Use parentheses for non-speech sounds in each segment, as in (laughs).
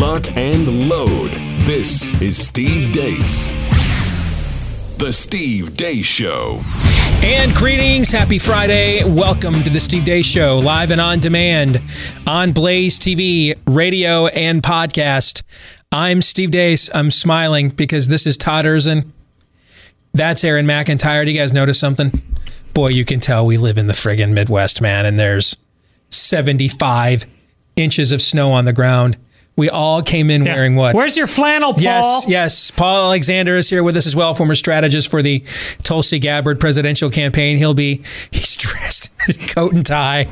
lock, and load. This is Steve Deace. The Steve Deace Show. And greetings. Happy Friday. Welcome to the Steve Deace Show, live and on demand on Blaze TV, radio, and podcast. I'm Steve Deace. I'm smiling because this is Todd Erzen. That's Aaron McIntyre. Do you guys notice something? Boy, you can tell we live in the friggin' Midwest, man, and there's 75 inches of snow on the ground. We all came in Yeah. wearing what? Where's your flannel, Paul? Yes, yes. Paul Alexander is here with us as well, former strategist for the Tulsi Gabbard presidential campaign. He'll be (laughs) he's dressed in coat and tie.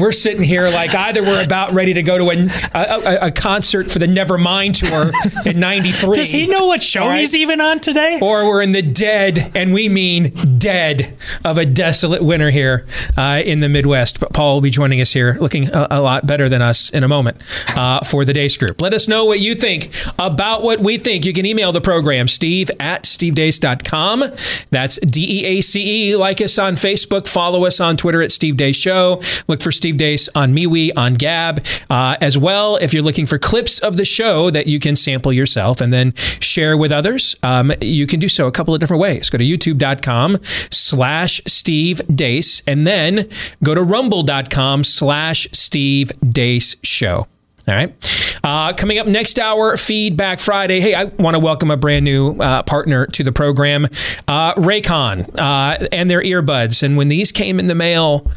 We're sitting here like either we're about ready to go to a, a, a concert for the Nevermind tour in '93. Does he know what show right. he's even on today? Or we're in the dead, and we mean dead, of a desolate winter here uh, in the Midwest. But Paul will be joining us here, looking a, a lot better than us in a moment uh, for the Deace Group. Let us know what you think about what we think. You can email the program, steve at stevedeace.com. That's D E A C E. Like us on Facebook, follow us on Twitter at Steve Deace Show. Look for Steve Deace on MeWe, on Gab. Uh, as well, if you're looking for clips of the show that you can sample yourself and then share with others, um, you can do so a couple of different ways. Go to youtube.com slash Steve Deace and then go to rumble.com slash Steve Deace Show. All right. Uh, coming up next hour, Feedback Friday. Hey, I want to welcome a brand new uh, partner to the program, uh, Raycon, uh, and their earbuds. And when these came in the mail,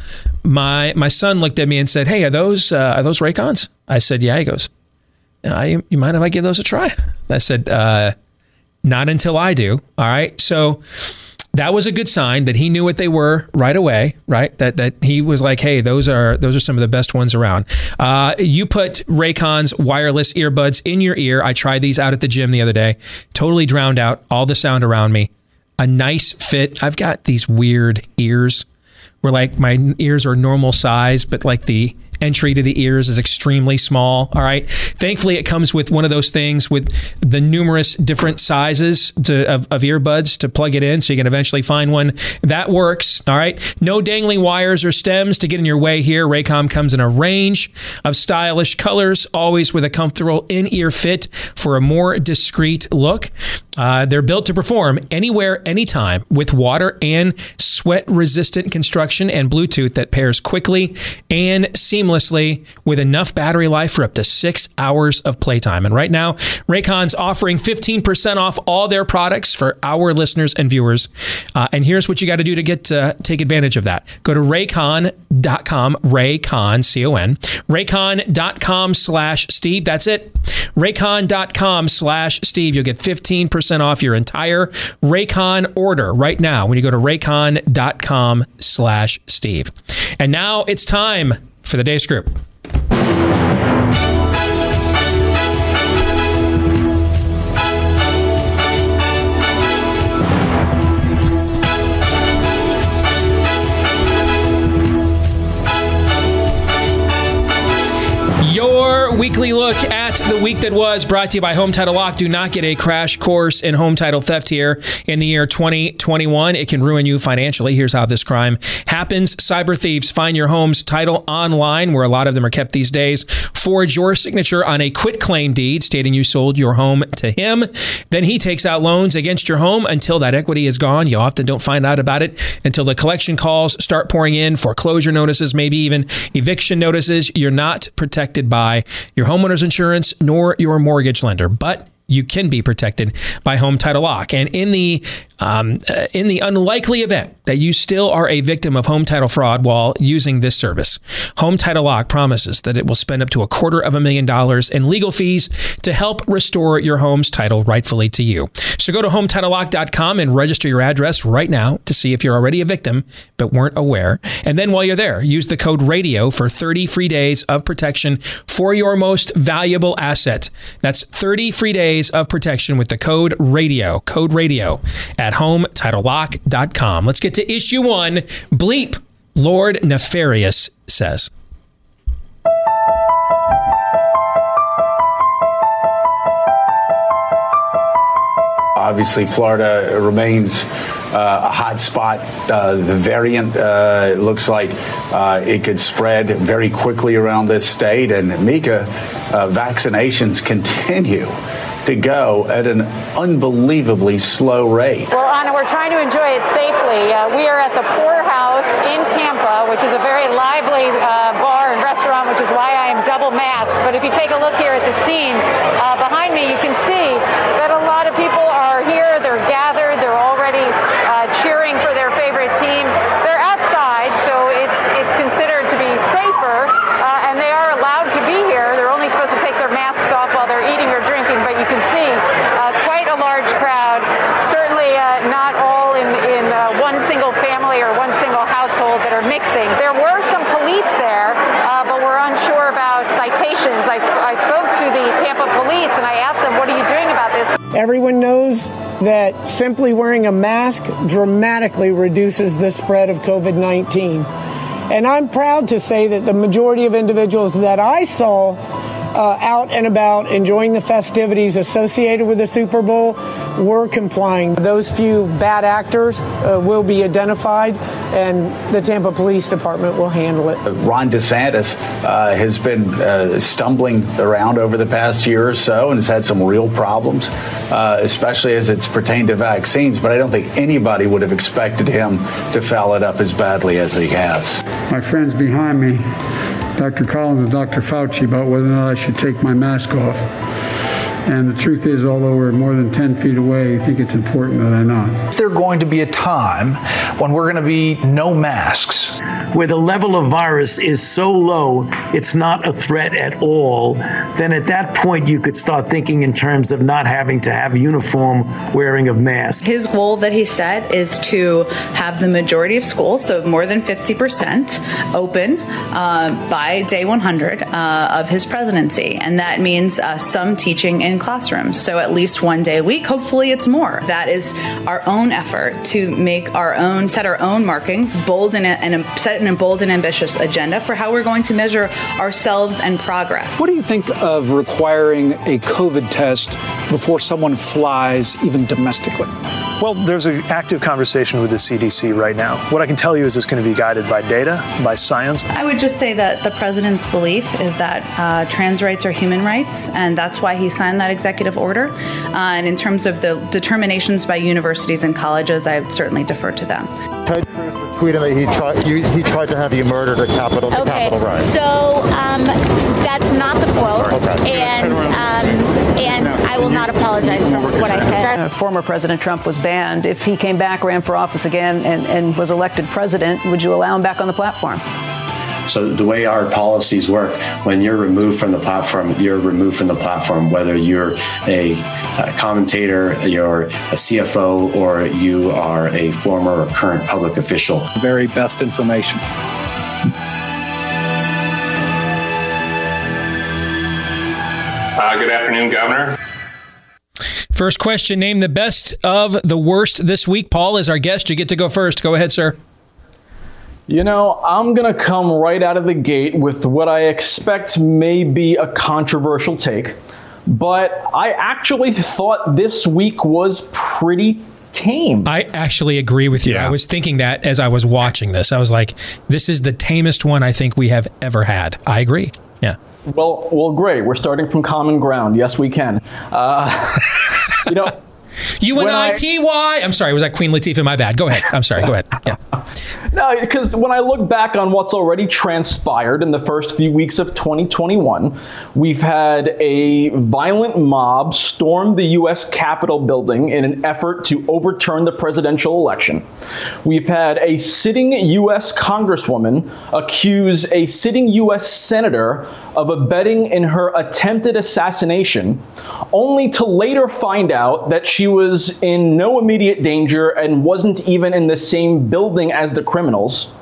my my son looked at me and said, "Hey, are those uh, are those Raycons?" I said, "Yeah." He goes, uh, you, "You mind if I give those a try?" I said, uh, "Not until I do." All right. So that was a good sign that he knew what they were right away, right? That that he was like, hey, those are those are some of the best ones around. Uh, you put Raycon's wireless earbuds in your ear. I tried these out at the gym the other day. Totally drowned out all the sound around me. A nice fit. I've got these weird ears where like my ears are normal size, but like the entry to the ears is extremely small. All right. Thankfully, it comes with one of those things with the numerous different sizes to, of, of earbuds to plug it in, so you can eventually find one that works. All right. No dangling wires or stems to get in your way here. Raycon comes in a range of stylish colors, always with a comfortable in-ear fit for a more discreet look. Uh, they're built to perform anywhere, anytime with water and sweat resistant construction and Bluetooth that pairs quickly and seamlessly with enough battery life for up to six hours of playtime. And right now, Raycon's offering 15% off all their products for our listeners and viewers. Uh, and here's what you got to do to get to take advantage of that. Go to raycon.com, Raycon, C O N, raycon.com slash Steve. That's it. Raycon.com slash Steve. You'll get 15% off your entire Raycon order right now when you go to raycon.com slash Steve. And now it's time for the Deace Group. Weekly look at the week that was brought to you by Home Title Lock. Do not get a crash course in home title theft here in the year 2021. It can ruin you financially. Here's how this crime happens. Cyber thieves find your home's title online, where a lot of them are kept these days. Forge your signature on a quit claim deed stating you sold your home to him. Then he takes out loans against your home until that equity is gone. You often don't find out about it until the collection calls start pouring in, foreclosure notices, maybe even eviction notices. You're not protected by your homeowner's insurance nor your mortgage lender, but you can be protected by Home Title Lock. And in the um, uh, in the unlikely event that you still are a victim of home title fraud while using this service, Home Title Lock promises that it will spend up to a quarter of a million dollars in legal fees to help restore your home's title rightfully to you. So go to HometitleLock.com and register your address right now to see if you're already a victim but weren't aware. And then while you're there, use the code RADIO for 30 free days of protection for your most valuable asset. That's 30 free days of protection with the code RADIO. Code RADIO at HomeTitleLock.com. Let's get to issue one. Bleep. Lord Nefarious says. Obviously, Florida remains uh, a hot spot. Uh, the variant uh, looks like uh, it could spread very quickly around this state. And Mika, uh, vaccinations continue to go at an unbelievably slow rate. Well, Anna, we're trying to enjoy it safely. Uh, we are at the Poorhouse in Tampa, which is a very lively uh, bar and restaurant, which is why I am double masked. But if you take a look here at the scene uh, behind me, you can see that a lot of people are here. They're gathered. They're already uh, cheering for their favorite team. They're outside, so it's it's considered to be safer, uh, and they are allowed to be here. They're only supposed to take their masks off while they're eating or drinking, but you can see uh, quite a large crowd. Certainly uh, not all in, in uh, one single family or one single household that are mixing. There were some police there, uh, but we're unsure about citations. I, I spoke to the Tampa police and I asked them, what are you doing about this? Everyone knows that simply wearing a mask dramatically reduces the spread of COVID 19. And I'm proud to say that the majority of individuals that I saw uh, out and about enjoying the festivities associated with the Super Bowl were complying. Those few bad actors uh, will be identified, and the Tampa Police Department will handle it. Ron DeSantis uh, has been uh, stumbling around over the past year or so and has had some real problems, uh, especially as it's pertained to vaccines. But I don't think anybody would have expected him to foul it up as badly as he has. My friends behind me Dr. Collins and Dr. Fauci about whether or not I should take my mask off. And the truth is, although we're more than 10 feet away, I think it's important that I not. Is there going to be a time when we're going to be no masks? Where the level of virus is so low, it's not a threat at all, then at that point you could start thinking in terms of not having to have uniform wearing of masks. His goal that he set is to have the majority of schools, so more than 50%, open uh, by day 100 uh, of his presidency. And that means uh, some teaching in classrooms. So at least one day a week. Hopefully it's more. That is our own effort to make our own, set our own markings, bold and, and set an bold and ambitious agenda for how we're going to measure ourselves and progress. What do you think of requiring a COVID test before someone flies, even domestically? Well, there's an active conversation with the CDC right now. What I can tell you is it's going to be guided by data, by science. I would just say that the president's belief is that uh, trans rights are human rights, and that's why he signed that executive order. Uh, and in terms of the determinations by universities and colleges, I would certainly defer to them. Ted Cruz tweeted that he tried you, he tried to have you murdered at Capitol the okay. Capitol riot. So um, that's not the quote, okay. and um, and I will not apologize for what I said. Uh, former President Trump was banned. If he came back, ran for office again, and, and was elected president, would you allow him back on the platform? So the way our policies work, when you're removed from the platform, you're removed from the platform, whether you're a, a commentator, you're a CFO, or you are a former or current public official. Very best information. Uh, good afternoon, Governor. First question Name the best of the worst this week. Paul is our guest. You get to go first. Go ahead, sir. You know, I'm going to come right out of the gate with what I expect may be a controversial take, but I actually thought this week was pretty tame. I actually agree with you. Yeah. I was thinking that as I was watching this. I was like, this is the tamest one I think we have ever had. I agree. Yeah. Well, well, great. We're starting from common ground. Yes, we can. Uh, (laughs) you know, U N I T Y. I'm sorry. Was that Queen Latifah? My bad. Go ahead. I'm sorry. Go ahead. Yeah. (laughs) No, because when I look back on what's already transpired in the first few weeks of 2021, we've had a violent mob storm the U.S. Capitol building in an effort to overturn the presidential election. We've had a sitting U.S. Congresswoman accuse a sitting U.S. Senator of abetting in her attempted assassination, only to later find out that she was in no immediate danger and wasn't even in the same building as the criminals.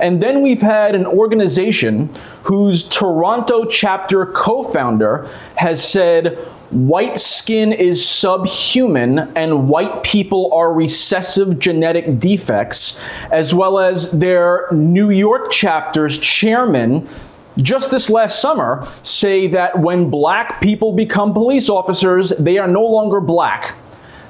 And then we've had an organization whose Toronto chapter co founder has said white skin is subhuman and white people are recessive genetic defects, as well as their New York chapter's chairman just this last summer say that when black people become police officers, they are no longer black.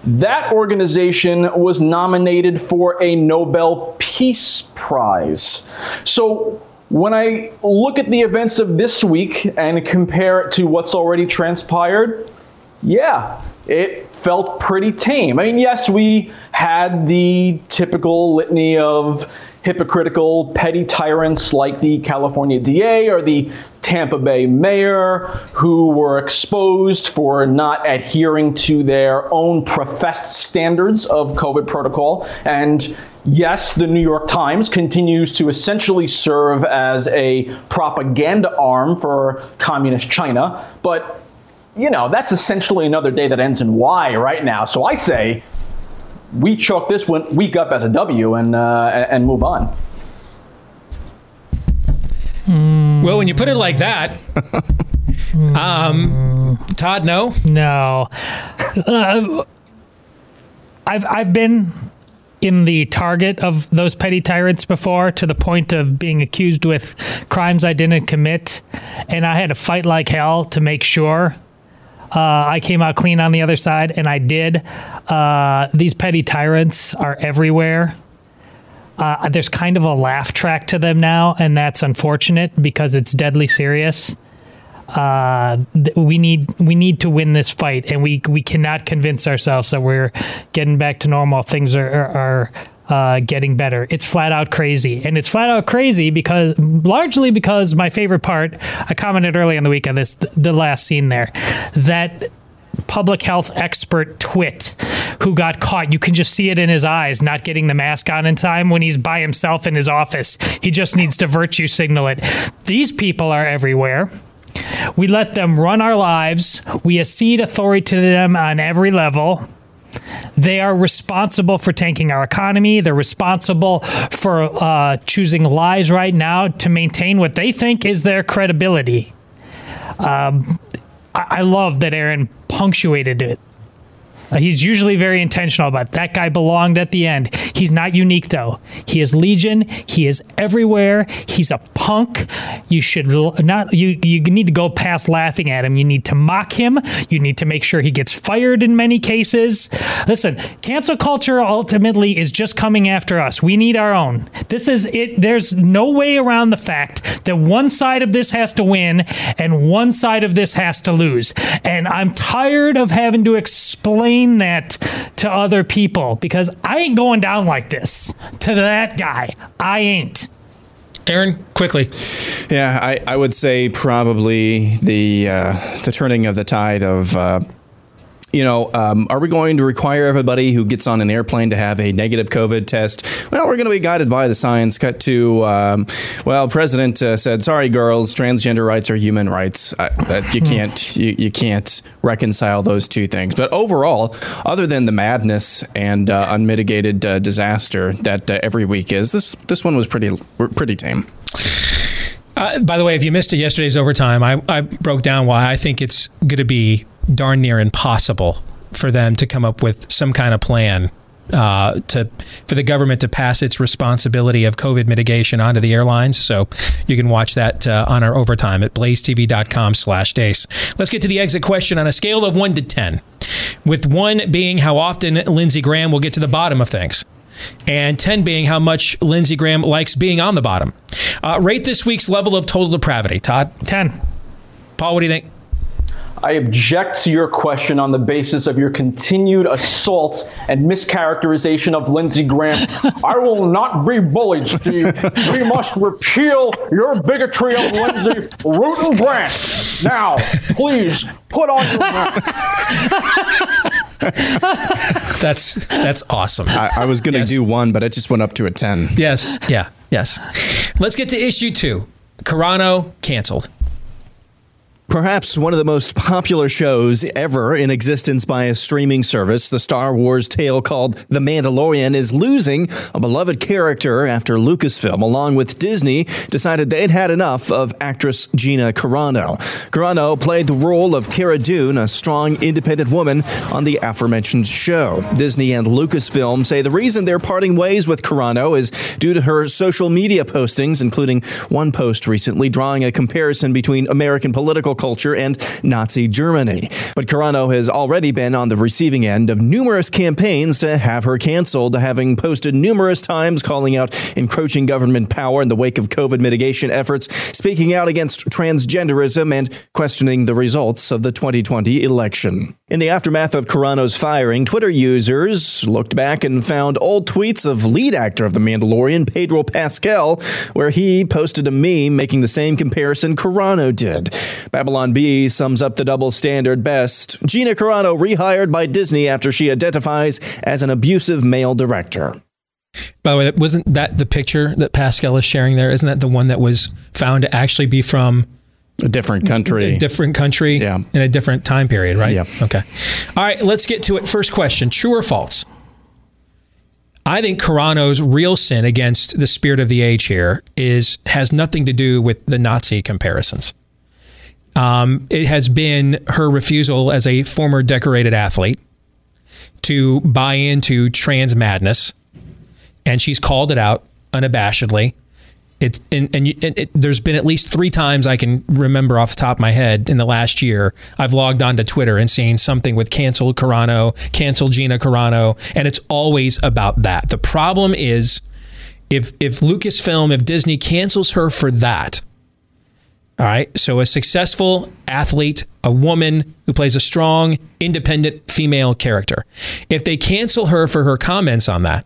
That organization was nominated for a Nobel Peace Prize. So when I look at the events of this week and compare it to what's already transpired, yeah, it felt pretty tame. I mean, yes, we had the typical litany of hypocritical petty tyrants like the California DA or the Tampa Bay mayor who were exposed for not adhering to their own professed standards of COVID protocol. And yes, the New York Times continues to essentially serve as a propaganda arm for communist China. But, you know, that's essentially another day that ends in Y right now. So I say we chalk this one week up as a W and uh, and move on. Well, when you put it like that, (laughs) um, Todd, no, no. Uh, I've I've been in the target of those petty tyrants before to the point of being accused with crimes I didn't commit, and I had to fight like hell to make sure uh, I came out clean on the other side, and I did. Uh, these petty tyrants are everywhere. Uh, there's kind of a laugh track to them now, and that's unfortunate because it's deadly serious. Uh, th- we need we need to win this fight, and we we cannot convince ourselves that we're getting back to normal. Things are are, are uh, getting better. It's flat out crazy, and it's flat out crazy because largely because my favorite part. I commented early in the week on this, th- the last scene there, that public health expert twit who got caught. You can just see it in his eyes, not getting the mask on in time when he's by himself in his office. He just needs to virtue signal it. These people are everywhere. We let them run our lives. We accede authority to them on every level. They are responsible for tanking our economy. They're responsible for uh, choosing lies right now to maintain what they think is their credibility. Um, I-, I love that Aaron punctuated it. Uh, he's usually very intentional about that guy belonged at the end. He's not unique though. He is legion. He is everywhere. He's a punk. You should not you you need to go past laughing at him. You need to mock him. You need to make sure he gets fired in many cases. Listen, cancel culture ultimately is just coming after us. We need our own. This is it there's no way around the fact that one side of this has to win and one side of this has to lose. And I'm tired of having to explain that to other people because I ain't going down like this to that guy. I ain't. Aaron, quickly. Yeah, I, I would say probably the uh, the turning of the tide of. Uh, you know, um, are we going to require everybody who gets on an airplane to have a negative COVID test? Well, we're going to be guided by the science. Cut to, um, well, President uh, said, "Sorry, girls, transgender rights are human rights. Uh, that you can't, you, you can't reconcile those two things." But overall, other than the madness and uh, unmitigated uh, disaster that uh, every week is, this this one was pretty pretty tame. Uh, by the way, if you missed it yesterday's overtime, I, I broke down why I think it's going to be darn near impossible for them to come up with some kind of plan uh, to for the government to pass its responsibility of COVID mitigation onto the airlines. So you can watch that uh, on our overtime at blazetv.com slash deace. Let's get to the exit question on a scale of one to 10, with one being how often Lindsey Graham will get to the bottom of things and 10 being how much Lindsey Graham likes being on the bottom. Uh, rate this week's level of total depravity. Todd? 10. Paul, what do you think? I object to your question on the basis of your continued assault and mischaracterization of Lindsey Graham. I will not be bullied, Steve. We must repeal your bigotry of Lindsey root and branch. Now, please put on your mask. (laughs) That's that's awesome. I, I was going to do one, but it just went up to a 10. Yes. Yeah. Yes. Let's get to issue two. Carano canceled. Perhaps one of the most popular shows ever in existence by a streaming service, the Star Wars tale called The Mandalorian, is losing a beloved character after Lucasfilm, along with Disney, decided they'd had enough of actress Gina Carano. Carano played the role of Cara Dune, a strong, independent woman on the aforementioned show. Disney and Lucasfilm say the reason they're parting ways with Carano is due to her social media postings, including one post recently drawing a comparison between American political culture and Nazi Germany. But Carano has already been on the receiving end of numerous campaigns to have her canceled, having posted numerous times calling out encroaching government power in the wake of COVID mitigation efforts, speaking out against transgenderism, and questioning the results of the 2020 election. In the aftermath of Carano's firing, Twitter users looked back and found old tweets of lead actor of The Mandalorian, Pedro Pascal, where he posted a meme making the same comparison Carano did. Babylon Bee sums up the double standard best. Gina Carano rehired by Disney after she identifies as an abusive male director. By the way, wasn't that the picture that Pascal is sharing there? Isn't that the one that was found to actually be from a different country? A different country Yeah. in a different time period, right? Yeah. Okay. All right, let's get to it. First question True or false? I think Carano's real sin against the spirit of the age here is has nothing to do with the Nazi comparisons. Um, it has been her refusal as a former decorated athlete to buy into trans madness, and she's called it out unabashedly. It's and, and, it, there's been at least three times I can remember off the top of my head in the last year. I've logged onto Twitter and seen something with canceled Carano, canceled Gina Carano, and it's always about that. The problem is if if Lucasfilm, if Disney cancels her for that, all right. So a successful athlete, a woman who plays a strong, independent female character. If they cancel her for her comments on that,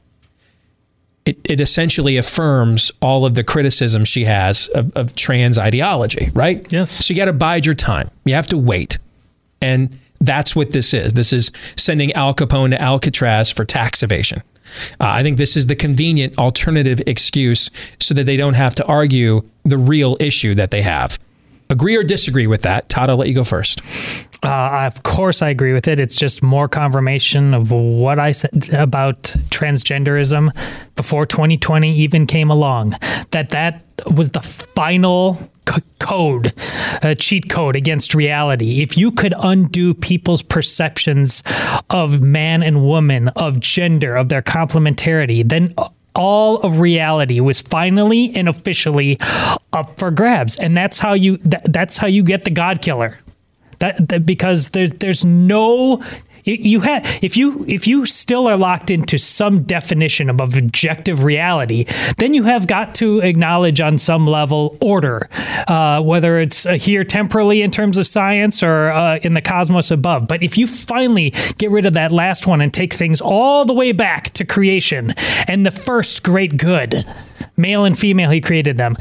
it, it essentially affirms all of the criticism she has of, of trans ideology, right? Yes. So you got to bide your time. You have to wait. And that's what this is. This is sending Al Capone to Alcatraz for tax evasion. Uh, I think this is the convenient alternative excuse so that they don't have to argue the real issue that they have. Agree or disagree with that? Todd, I'll let you go first. Uh, of course, I agree with it. It's just more confirmation of what I said about transgenderism before 2020 even came along. That that was the final c- code, uh, cheat code against reality. If you could undo people's perceptions of man and woman, of gender, of their complementarity, then all of reality was finally and officially up for grabs. And that's how you that, that's how you get the god killer. That, that because there's there's no you, have if you if you still are locked into some definition of objective reality, then you have got to acknowledge on some level order, uh, whether it's uh, here temporally in terms of science or uh, in the cosmos above. But if you finally get rid of that last one and take things all the way back to creation and the first great good, male and female, he created them.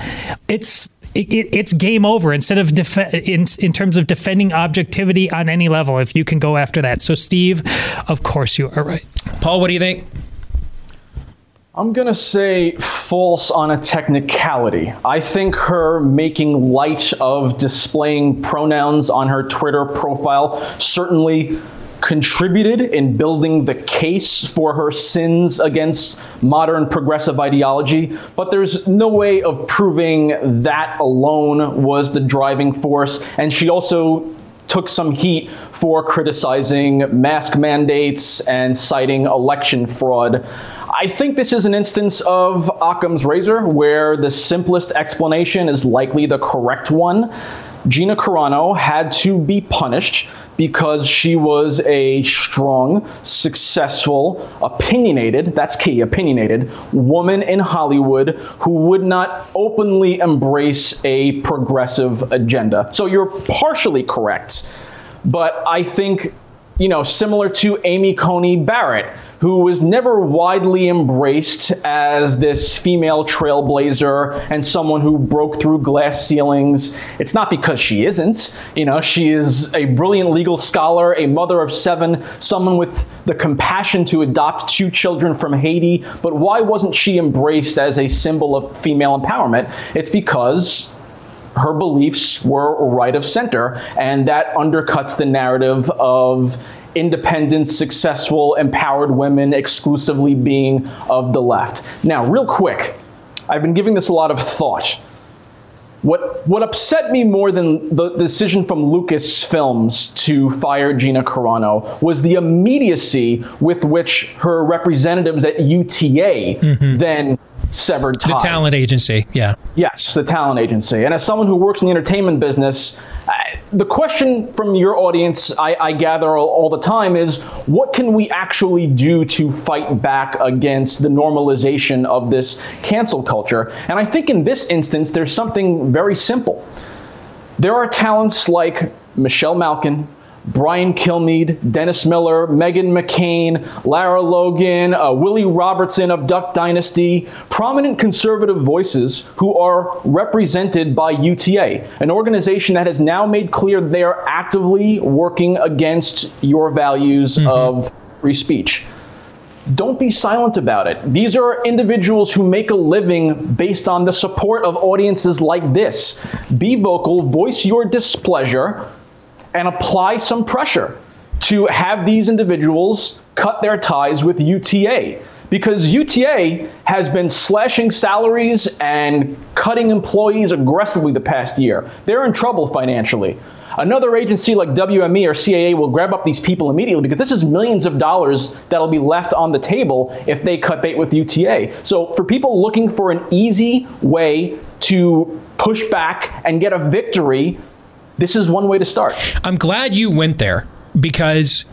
It's it, it, it's game over instead of def- in, in terms of defending objectivity on any level if you can go after that. So steve of course you are right. Paul what do you think? I'm going to say false on a technicality. I think her making light of displaying pronouns on her Twitter profile certainly contributed in building the case for her sins against modern progressive ideology, but there's no way of proving that alone was the driving force. And she also took some heat for criticizing mask mandates and citing election fraud. I think this is an instance of Occam's razor where the simplest explanation is likely the correct one. Gina Carano had to be punished because she was a strong, successful, opinionated, that's key, opinionated, woman in Hollywood who would not openly embrace a progressive agenda. So you're partially correct, but I think you know, similar to Amy Coney Barrett, who was never widely embraced as this female trailblazer and someone who broke through glass ceilings. It's not because she isn't. You know, she is a brilliant legal scholar, a mother of seven, someone with the compassion to adopt two children from Haiti. But why wasn't she embraced as a symbol of female empowerment? It's because her beliefs were right of center, and that undercuts the narrative of independent, successful, empowered women exclusively being of the left. Now, real quick, I've been giving this a lot of thought. What what upset me more than the decision from Lucasfilms to fire Gina Carano was the immediacy with which her representatives at UTA mm-hmm. then severed the talent agency yeah Yes, the talent agency. And as someone who works in the entertainment business, I- the question from your audience, I, I gather all, all, the time, is what can we actually do to fight back against the normalization of this cancel culture? And I think in this instance, there's something very simple. There are talents like Michelle Malkin, Brian Kilmeade, Dennis Miller, Meghan McCain, Lara Logan, uh, Willie Robertson of Duck Dynasty, prominent conservative voices who are represented by UTA, an organization that has now made clear they are actively working against your values mm-hmm. of free speech. Don't be silent about it. These are individuals who make a living based on the support of audiences like this. Be vocal, voice your displeasure, and apply some pressure to have these individuals cut their ties with UTA. Because UTA has been slashing salaries and cutting employees aggressively the past year. They're in trouble financially. Another agency like WME or CAA will grab up these people immediately because this is millions of dollars that'll be left on the table if they cut bait with UTA. So, for people looking for an easy way to push back and get a victory this is one way to start. I'm glad you went there because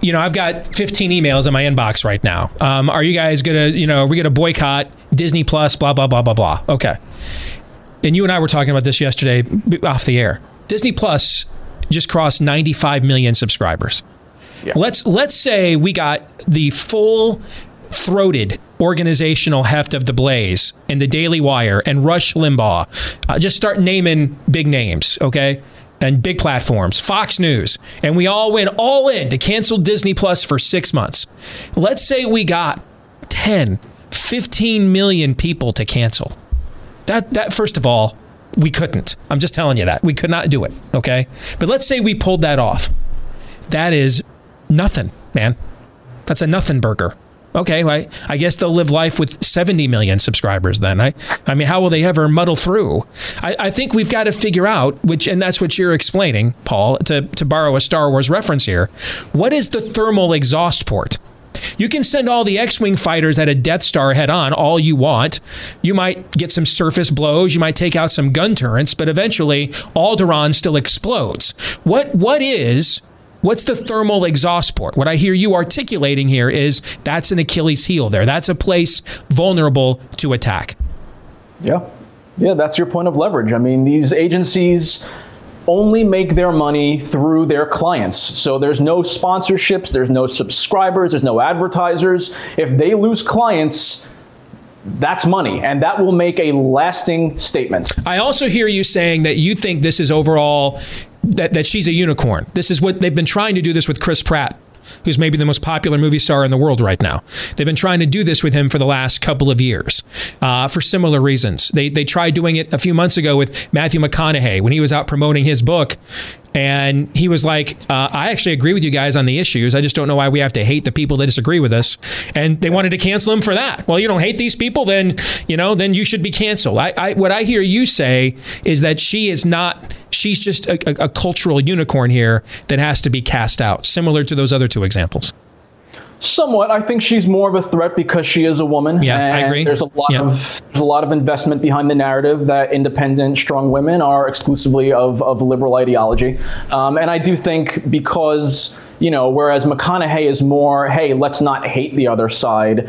you know, I've got 15 emails in my inbox right now. Um, are you guys gonna, you know, are we gonna boycott Disney Plus? Blah blah blah blah blah. Okay. And you and I were talking about this yesterday off the air. Disney Plus just crossed 95 million subscribers. Yeah. Let's let's say we got the full throated organizational heft of the Blaze and the Daily Wire and Rush Limbaugh. Uh, just start naming big names, okay? And big platforms, Fox News, and we all went all in to cancel Disney Plus for six months. Let's say we got 10, 15 million people to cancel. That, that first of all, we couldn't. I'm just telling you that. We could not do it, okay? But let's say we pulled that off. That is nothing, man. That's a nothing burger okay, I, I guess they'll live life with 70 million subscribers then. I, I mean, how will they ever muddle through? I, I think we've got to figure out, which, and that's what you're explaining, Paul, to, to borrow a Star Wars reference here. What is the thermal exhaust port? You can send all the X Wing fighters at a Death Star head on all you want. You might get some surface blows, you might take out some gun turrets, but eventually Alderaan still explodes. What What is What's the thermal exhaust port? What I hear you articulating here is that's an Achilles heel there. That's a place vulnerable to attack. Yeah. Yeah, that's your point of leverage. I mean, these agencies only make their money through their clients. So there's no sponsorships, there's no subscribers, there's no advertisers. If they lose clients, that's money, and that will make a lasting statement. I also hear you saying that you think this is overall that, that she's a unicorn. This is what they've been trying to do this with Chris Pratt who's maybe the most popular movie star in the world right now. They've been trying to do this with him for the last couple of years uh, for similar reasons. They, they tried doing it a few months ago with Matthew McConaughey when he was out promoting his book and he was like, uh, I actually agree with you guys on the issues. I just don't know why we have to hate the people that disagree with us. And they wanted to cancel him for that. Well, you don't hate these people, then, you know, then you should be canceled. I, I what I hear you say is that she is not, she's just a, a, a cultural unicorn here that has to be cast out, similar to those other two examples. Somewhat, I think she's more of a threat because she is a woman. Yeah, I agree. There's a lot yeah. of there's a lot of investment behind the narrative that independent, strong women are exclusively of of liberal ideology, um, and I do think because you know, whereas McConaughey is more, hey, let's not hate the other side.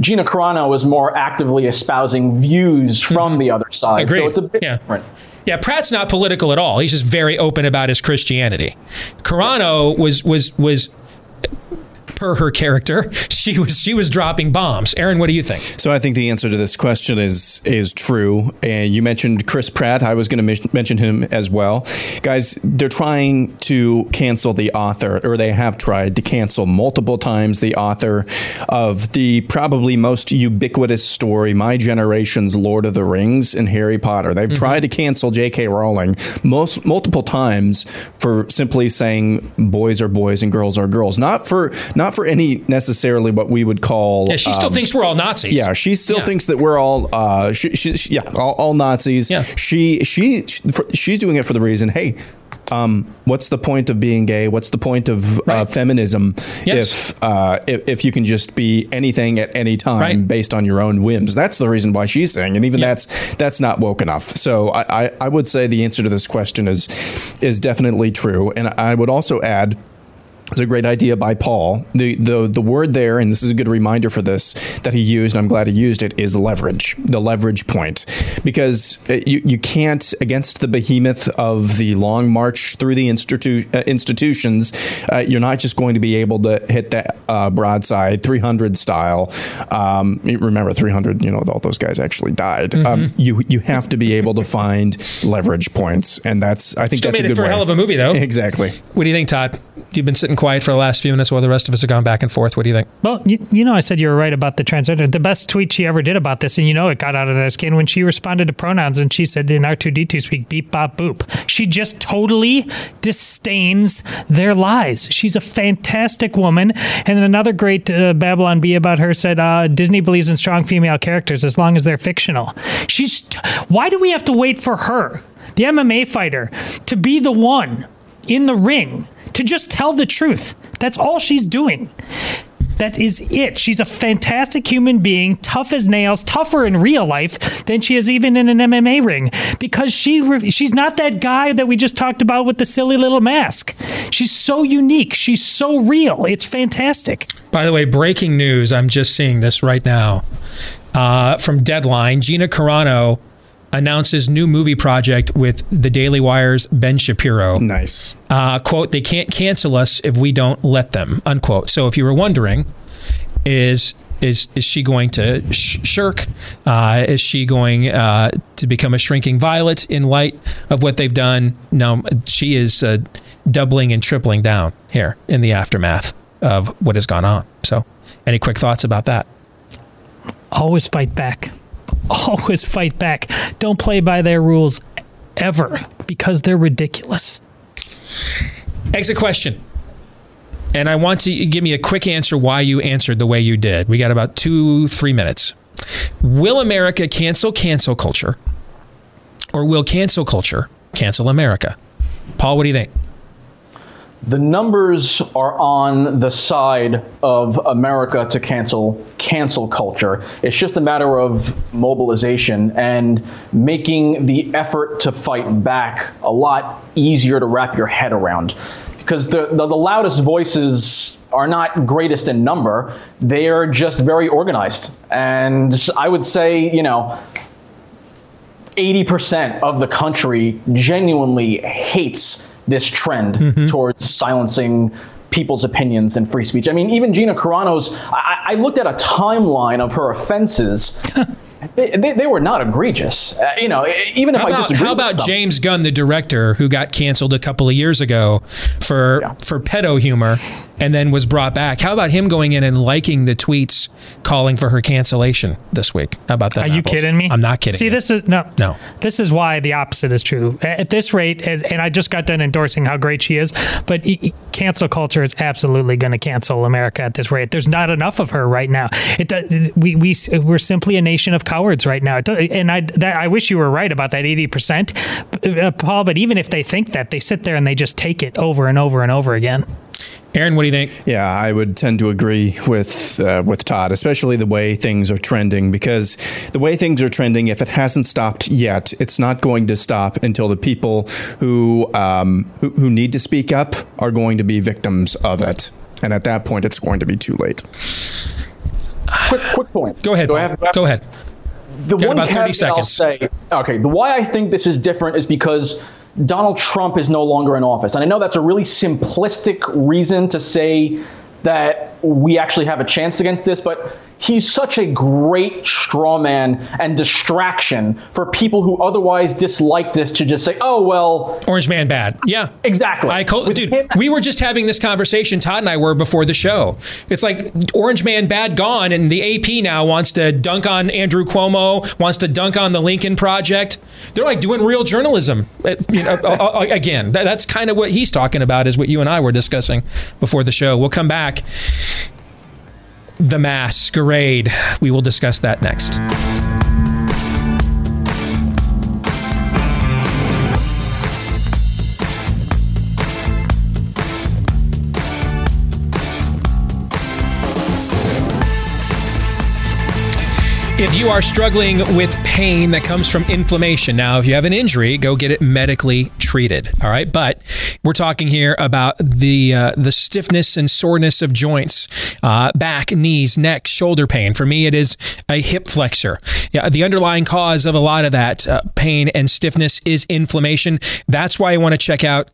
Gina Carano is more actively espousing views from mm-hmm. the other side, Agreed. so it's a bit yeah. different. Yeah, Pratt's not political at all. He's just very open about his Christianity. Carano was was was per her character, she was she was dropping bombs. Aaron, what do you think? So I think the answer to this question is is true. And you mentioned Chris Pratt. I was going to mention him as well. Guys, they're trying to cancel the author, or they have tried to cancel multiple times the author of the probably most ubiquitous story, my generation's Lord of the Rings and Harry Potter. They've mm-hmm. tried to cancel J.K. Rowling most multiple times for simply saying boys are boys and girls are girls, not for not not for any necessarily what we would call. Yeah, she still um, thinks we're all Nazis. Yeah, she still yeah. thinks that we're all. Uh, she, she, yeah, all, all Nazis. Yeah. She she she's doing it for the reason. Hey, Um, what's the point of being gay? What's the point of uh, feminism Yes. if, uh, if if you can just be anything at any time Right. based on your own whims? That's the reason why she's saying, and even that's that's not woke enough. So I, I, I would say the answer to this question is is definitely true, and I would also add. It's a great idea by Paul. The, the the word there, and this is a good reminder for this that he used. And I'm glad he used it. Is leverage, the leverage point, because uh, you you can't against the behemoth of the long march through the institu- uh, institutions. Uh, you're not just going to be able to hit that uh, broadside 300 style. Um, remember 300. You know, all those guys actually died. Um, you you have to be able to find leverage points, and that's I think Still that's made a it good for a hell of a movie, though. (laughs) Exactly. What do you think, Todd? You've been sitting quiet for the last few minutes while the rest of us have gone back and forth. What do you think? Well, you, you know, I said you were right about the transgender. The best tweet she ever did about this, and you know, it got out of their skin when she responded to pronouns and she said in R2D2 speak, beep, bop, boop. She just totally disdains their lies. She's a fantastic woman. And another great uh, Babylon Bee about her said, uh, Disney believes in strong female characters as long as they're fictional. She's, why do we have to wait for her, the MMA fighter, to be the one in the ring to just tell the truth? That's all she's doing. That is it. She's a fantastic human being, tough as nails, tougher in real life than she is even in an MMA ring because she she's not that guy that we just talked about with the silly little mask. She's so unique. She's so real. It's fantastic. By the way, breaking news. I'm just seeing this right now uh, from Deadline. Gina Carano announces new movie project with the Daily Wire's Ben Shapiro. Nice. Uh, quote, they can't cancel us if we don't let them, unquote. So if you were wondering, is is is she going to sh- shirk? Uh, is she going uh, to become a shrinking violet in light of what they've done? No, she is uh, doubling and tripling down here in the aftermath of what has gone on. So, any quick thoughts about that? Always fight back. Always fight back. Don't play by their rules ever because they're ridiculous. Exit question. And I want to give me a quick answer why you answered the way you did. We got about two, three minutes. Will America cancel cancel culture? Or will cancel culture cancel America? Paul, what do you think? The numbers are on the side of America to cancel cancel culture. It's just a matter of mobilization and making the effort to fight back a lot easier to wrap your head around. Because the, the, the loudest voices are not greatest in number, they are just very organized. And I would say, you know, 80% of the country genuinely hates this trend towards silencing people's opinions and free speech. I mean, even Gina Carano's, I, I looked at a timeline of her offenses. (laughs) they, they, they were not egregious. Uh, you know, even if How I about, disagree how about James Gunn, the director, who got canceled a couple of years ago for for pedo humor, and then was brought back? How about him going in and liking the tweets calling for her cancellation this week? How about that? Are you Apples? kidding me? I'm not kidding. See, you. this is no, no. This is why the opposite is true. At this rate, as and I just got done endorsing how great she is, but e- e- cancel culture is absolutely going to cancel America at this rate. There's not enough of her right now. It does, we we we're simply a nation of cowards right now. Does, and I that, I wish you were right about that eighty percent, uh, Paul. But even if they think that, they sit there and they just take it over and over and over again. Aaron, what do you think? Yeah, I would tend to agree with uh, with Todd, especially the way things are trending. Because the way things are trending, if it hasn't stopped yet, it's not going to stop until the people who um, who, who need to speak up are going to be victims of it, and at that point, it's going to be too late. quick, quick point. Go ahead. Do I Paul. have- do I have- Go ahead. the Got one about 30 caveat I'll say, okay, the why I think this is different is because Donald Trump is no longer in office. And I know that's a really simplistic reason to say that we actually have a chance against this, but he's such a great straw man and distraction for people who otherwise dislike this to just say, oh, well. Orange Man bad. Yeah. Exactly. I co- dude, we were just having this conversation, Todd and I were before the show. It's like Orange Man bad gone, and the AP now wants to dunk on Andrew Cuomo, wants to dunk on the Lincoln Project. They're like doing real journalism. uh, You know, again, that's kind of what he's talking about, is what you and I were discussing before the show. We'll come back the masquerade. We will discuss that next. If you are struggling with pain that comes from inflammation, now, if you have an injury, go get it medically treated. All right. But we're talking here about the uh, the stiffness and soreness of joints, uh, back, knees, neck, shoulder pain. For me, it is a hip flexor. Yeah, the underlying cause of a lot of that uh, pain and stiffness is inflammation. That's why I want to check out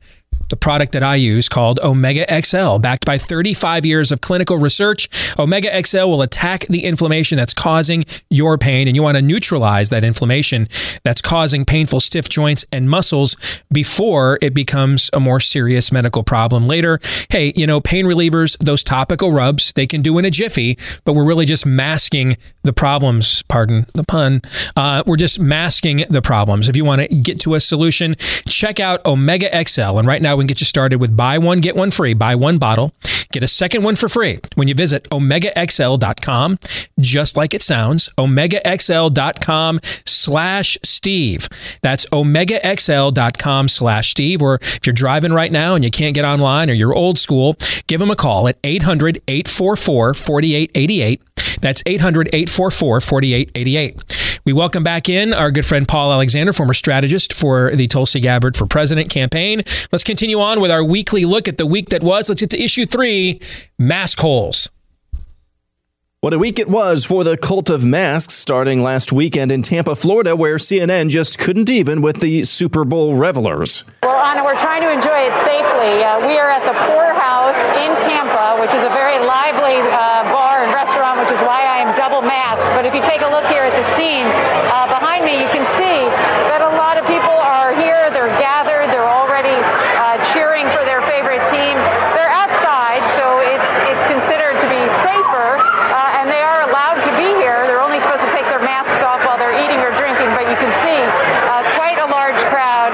the product that I use called Omega XL. Backed by 35 years of clinical research, Omega XL will attack the inflammation that's causing your pain, and you want to neutralize that inflammation that's causing painful stiff joints and muscles before it becomes a more serious medical problem later. Hey, you know, pain relievers, those topical rubs, they can do in a jiffy, but we're really just masking the problems. Pardon the pun. Uh, we're just masking the problems. If you want to get to a solution, check out Omega XL. And right now, we can get you started with buy one, get one free. Buy one bottle, get a second one for free when you visit omegaxl.com, just like it sounds, omegaxl.com slash Steve. That's omegaxl.com slash Steve. Or if you're driving right now and you can't get online or you're old school, give them a call at 800 844 4888. That's 800 844 4888. We welcome back in our good friend Paul Alexander, former strategist for the Tulsi Gabbard for President campaign. Let's continue on with our weekly look at the week that was. Let's get to issue three mask holes. What a week it was for the cult of masks starting last weekend in Tampa, Florida, where CNN just couldn't even with the Super Bowl revelers. Well, Anna, we're trying to enjoy it safely. Uh, we are at the Pour House in Tampa, which is a very lively uh, bar and restaurant, which is why I am double masked. But if you take a look here at the scene uh, behind me, you can see that a lot of people are here. They're gathered. They're already uh, cheering for their favorite team. They're outside, so it's it's considered to be safer, uh, and they are allowed to be here. They're only supposed to take their masks off while they're eating or drinking, but you can see uh, quite a large crowd.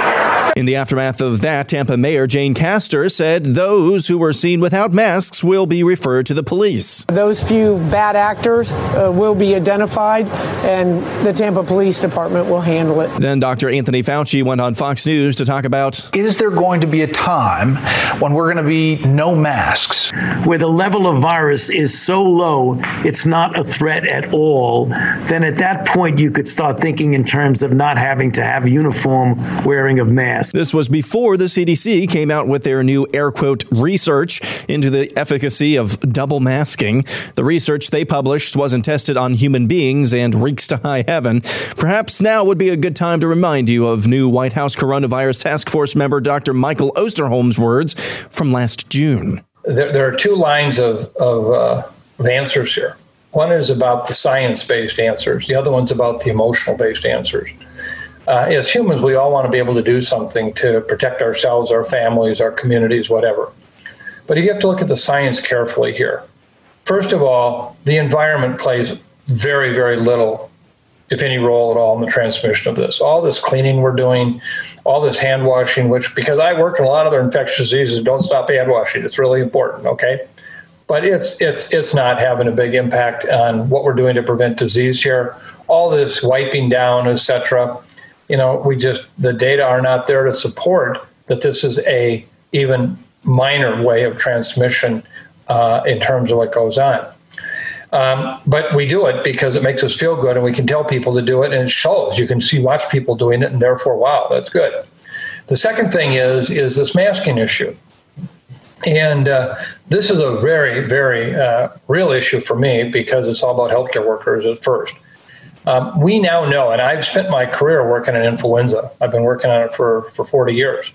In the aftermath of that, Tampa Mayor Jane Castor said those who were seen without masks will be referred to the police. Those few bad actors uh, will be identified, and the Tampa Police Department will handle it. Then Dr. Anthony Fauci went on Fox News to talk about Is there going to be a time when we're going to be no masks? Where the level of virus is so low, it's not a threat at all, then at that point you could start thinking in terms of not having to have uniform wearing of masks. This was before the CDC came out with their new air quote research into the efficacy of double masking. The research they published wasn't tested on human beings and reeks to high heaven. Perhaps now would be a good time to remind you of new White House coronavirus task force member Dr. Michael Osterholm's words from last June. There, there are two lines of, of, uh, of answers here. One is about the science based answers, the other one's about the emotional based answers uh, as humans, we all want to be able to do something to protect ourselves, our families, our communities, whatever. But you have to look at the science carefully here. First of all, the environment plays very, very little, if any role at all, in the transmission of this. All this cleaning we're doing, all this hand washing, which, because I work in a lot of other infectious diseases, don't stop hand washing. It's really important, okay? But it's it's it's not having a big impact on what we're doing to prevent disease here. All this wiping down, etc you know, we just the data are not there to support that this is a even minor way of transmission uh, in terms of what goes on. Um, but we do it because it makes us feel good, and we can tell people to do it, and it shows. You can see, watch people doing it, and therefore, wow, that's good. The second thing is is this masking issue, and uh, this is a very, very uh, real issue for me because it's all about healthcare workers at first. Um, we now know, and I've spent my career working on influenza. I've been working on it for, for 40 years.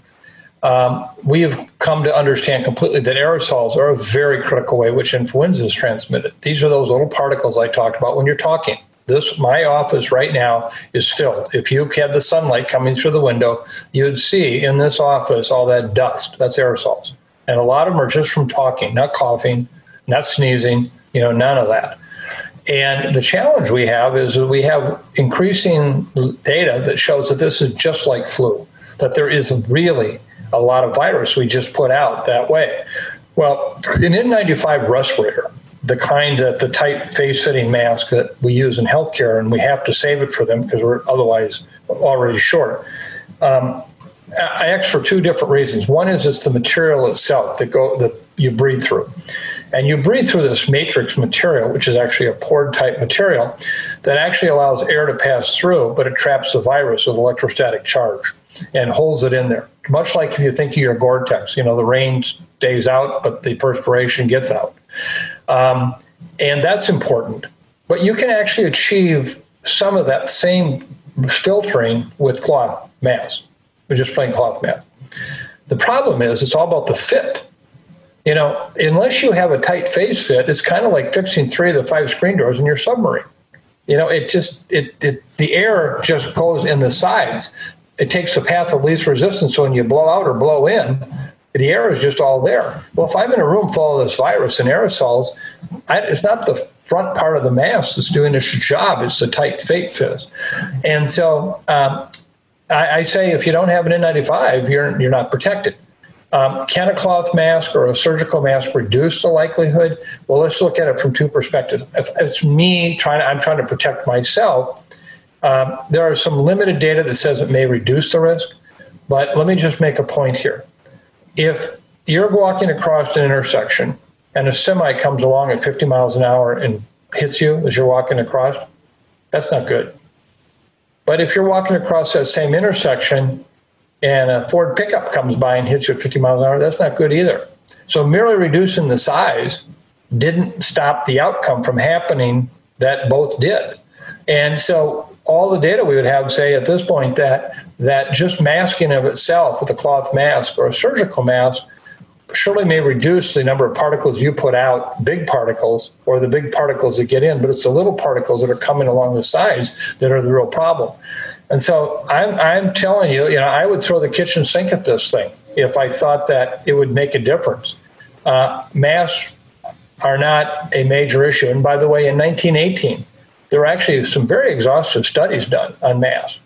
Um, we have come to understand completely that aerosols are a very critical way which influenza is transmitted. These are those little particles I talked about when you're talking. This my office right now is filled. If you had the sunlight coming through the window, you'd see in this office all that dust. That's aerosols, and a lot of them are just from talking, not coughing, not sneezing. You know, none of that. And the challenge we have is that we have increasing data that shows that this is just like flu, that there is really a lot of virus we just put out that way. Well, an N95 respirator, the kind that the tight face fitting mask that we use in healthcare, and we have to save it for them because we're otherwise already short. Um, I asked for two different reasons. One is it's the material itself that go that you breathe through. And you breathe through this matrix material, which is actually a pore type material. that actually allows air to pass through, but it traps the virus with electrostatic charge and holds it in there. Much like if you think of your Gore-Tex, you know, the rain stays out, but the perspiration gets out. Um, and that's important. But you can actually achieve some of that same filtering with cloth masks, with just plain cloth mask. The problem is it's all about the fit. You know, unless you have a tight face fit, it's kind of like fixing three of the five screen doors in your submarine. You know, it just it, it the air just goes in the sides. It takes the path of least resistance. So when you blow out or blow in, the air is just all there. Well, if I'm in a room full of this virus and aerosols, I, it's not the front part of the mask that's doing its job. It's the tight fake fit. And so um, I, I, say if you don't have an N95, you're, you're not protected. Um, can a cloth mask or a surgical mask reduce the likelihood? Well, let's look at it from two perspectives. If it's me trying, I'm trying to protect myself. Um, there are some limited data that says it may reduce the risk, but let me just make a point here. If you're walking across an intersection and a semi comes along at 50 miles an hour and hits you as you're walking across, that's not good. But if you're walking across that same intersection and a Ford pickup comes by and hits you at 50 miles an hour, that's not good either. So merely reducing the size didn't stop the outcome from happening that both did. And so all the data we would have say at this point that that just masking of itself with a cloth mask or a surgical mask surely may reduce the number of particles you put out, big particles, or the big particles that get in, but it's the little particles that are coming along the sides that are the real problem. And so I'm, I'm telling you, you know, I would throw the kitchen sink at this thing if I thought that it would make a difference. Uh, masks are not a major issue. And by the way, in 1918, there were actually some very exhaustive studies done on masks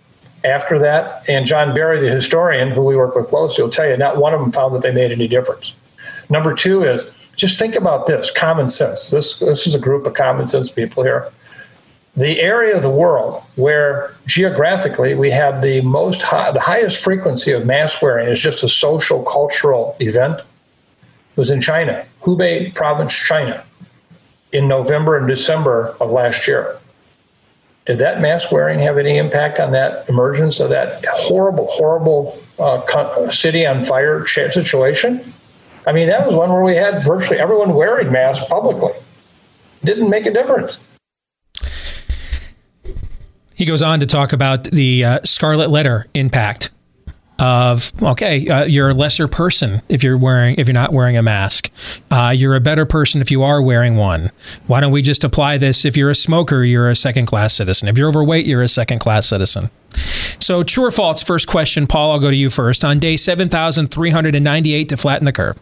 after that. And John Barry, the historian who we work with closely, will tell you not one of them found that they made any difference. Number two is just think about this common sense. This, this is a group of common sense people here. The area of the world where geographically we have the most high, the highest frequency of mask wearing is just a social cultural event was in China, Hubei province, China, in November and December of last year. Did that mask wearing have any impact on that emergence of that horrible, horrible uh, city on fire situation? I mean, that was one where we had virtually everyone wearing masks publicly. Didn't make a difference. He goes on to talk about the uh, Scarlet Letter impact of okay, uh, you're a lesser person if you're wearing if you're not wearing a mask. Uh, you're a better person if you are wearing one. Why don't we just apply this? If you're a smoker, you're a second class citizen. If you're overweight, you're a second class citizen. So true or false? First question, Paul. I'll go to you first. On day seven thousand three hundred and ninety-eight to flatten the curve.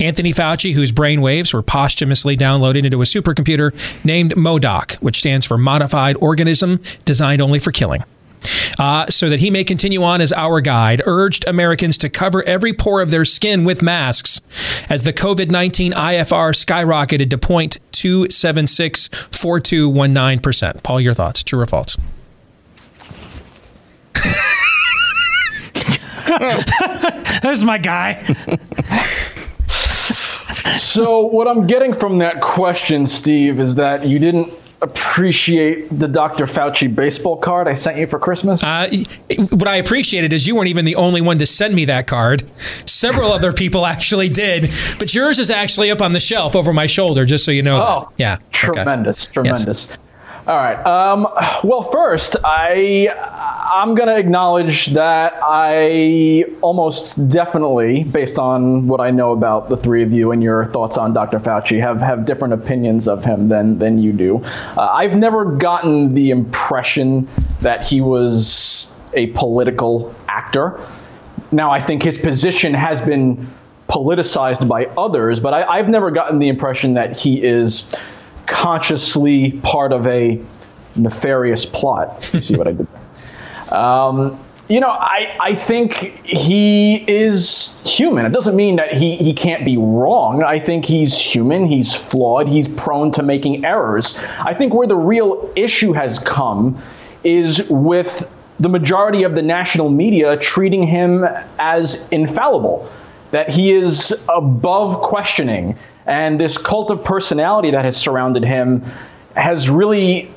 Anthony Fauci, whose brain waves were posthumously downloaded into a supercomputer named MODOK, which stands for Modified Organism Designed Only for Killing uh, so that he may continue on as our guide, urged Americans to cover every pore of their skin with masks as the COVID 19 IFR skyrocketed to 0.2764219%. Paul, your thoughts, true or false? (laughs) There's my guy. (laughs) so, what I'm getting from that question, Steve, is that you didn't appreciate the Dr. Fauci baseball card I sent you for Christmas? Uh, what I appreciated is you weren't even the only one to send me that card. Several (laughs) other people actually did, but yours is actually up on the shelf over my shoulder, just so you know. Oh, that. yeah. Tremendous, okay. tremendous. Yes. All right. Um, well, first, I I'm going to acknowledge that I almost definitely, based on what I know about the three of you and your thoughts on Dr. Fauci, have have different opinions of him than than you do. Uh, I've never gotten the impression that he was a political actor. Now, I think his position has been politicized by others, but I, I've never gotten the impression that he is consciously part of a nefarious plot. You see what I did? Um, you know, I, I think he is human. It doesn't mean that he, he can't be wrong. I think he's human, he's flawed, he's prone to making errors. I think where the real issue has come is with the majority of the national media treating him as infallible, that he is above questioning, and this cult of personality that has surrounded him has really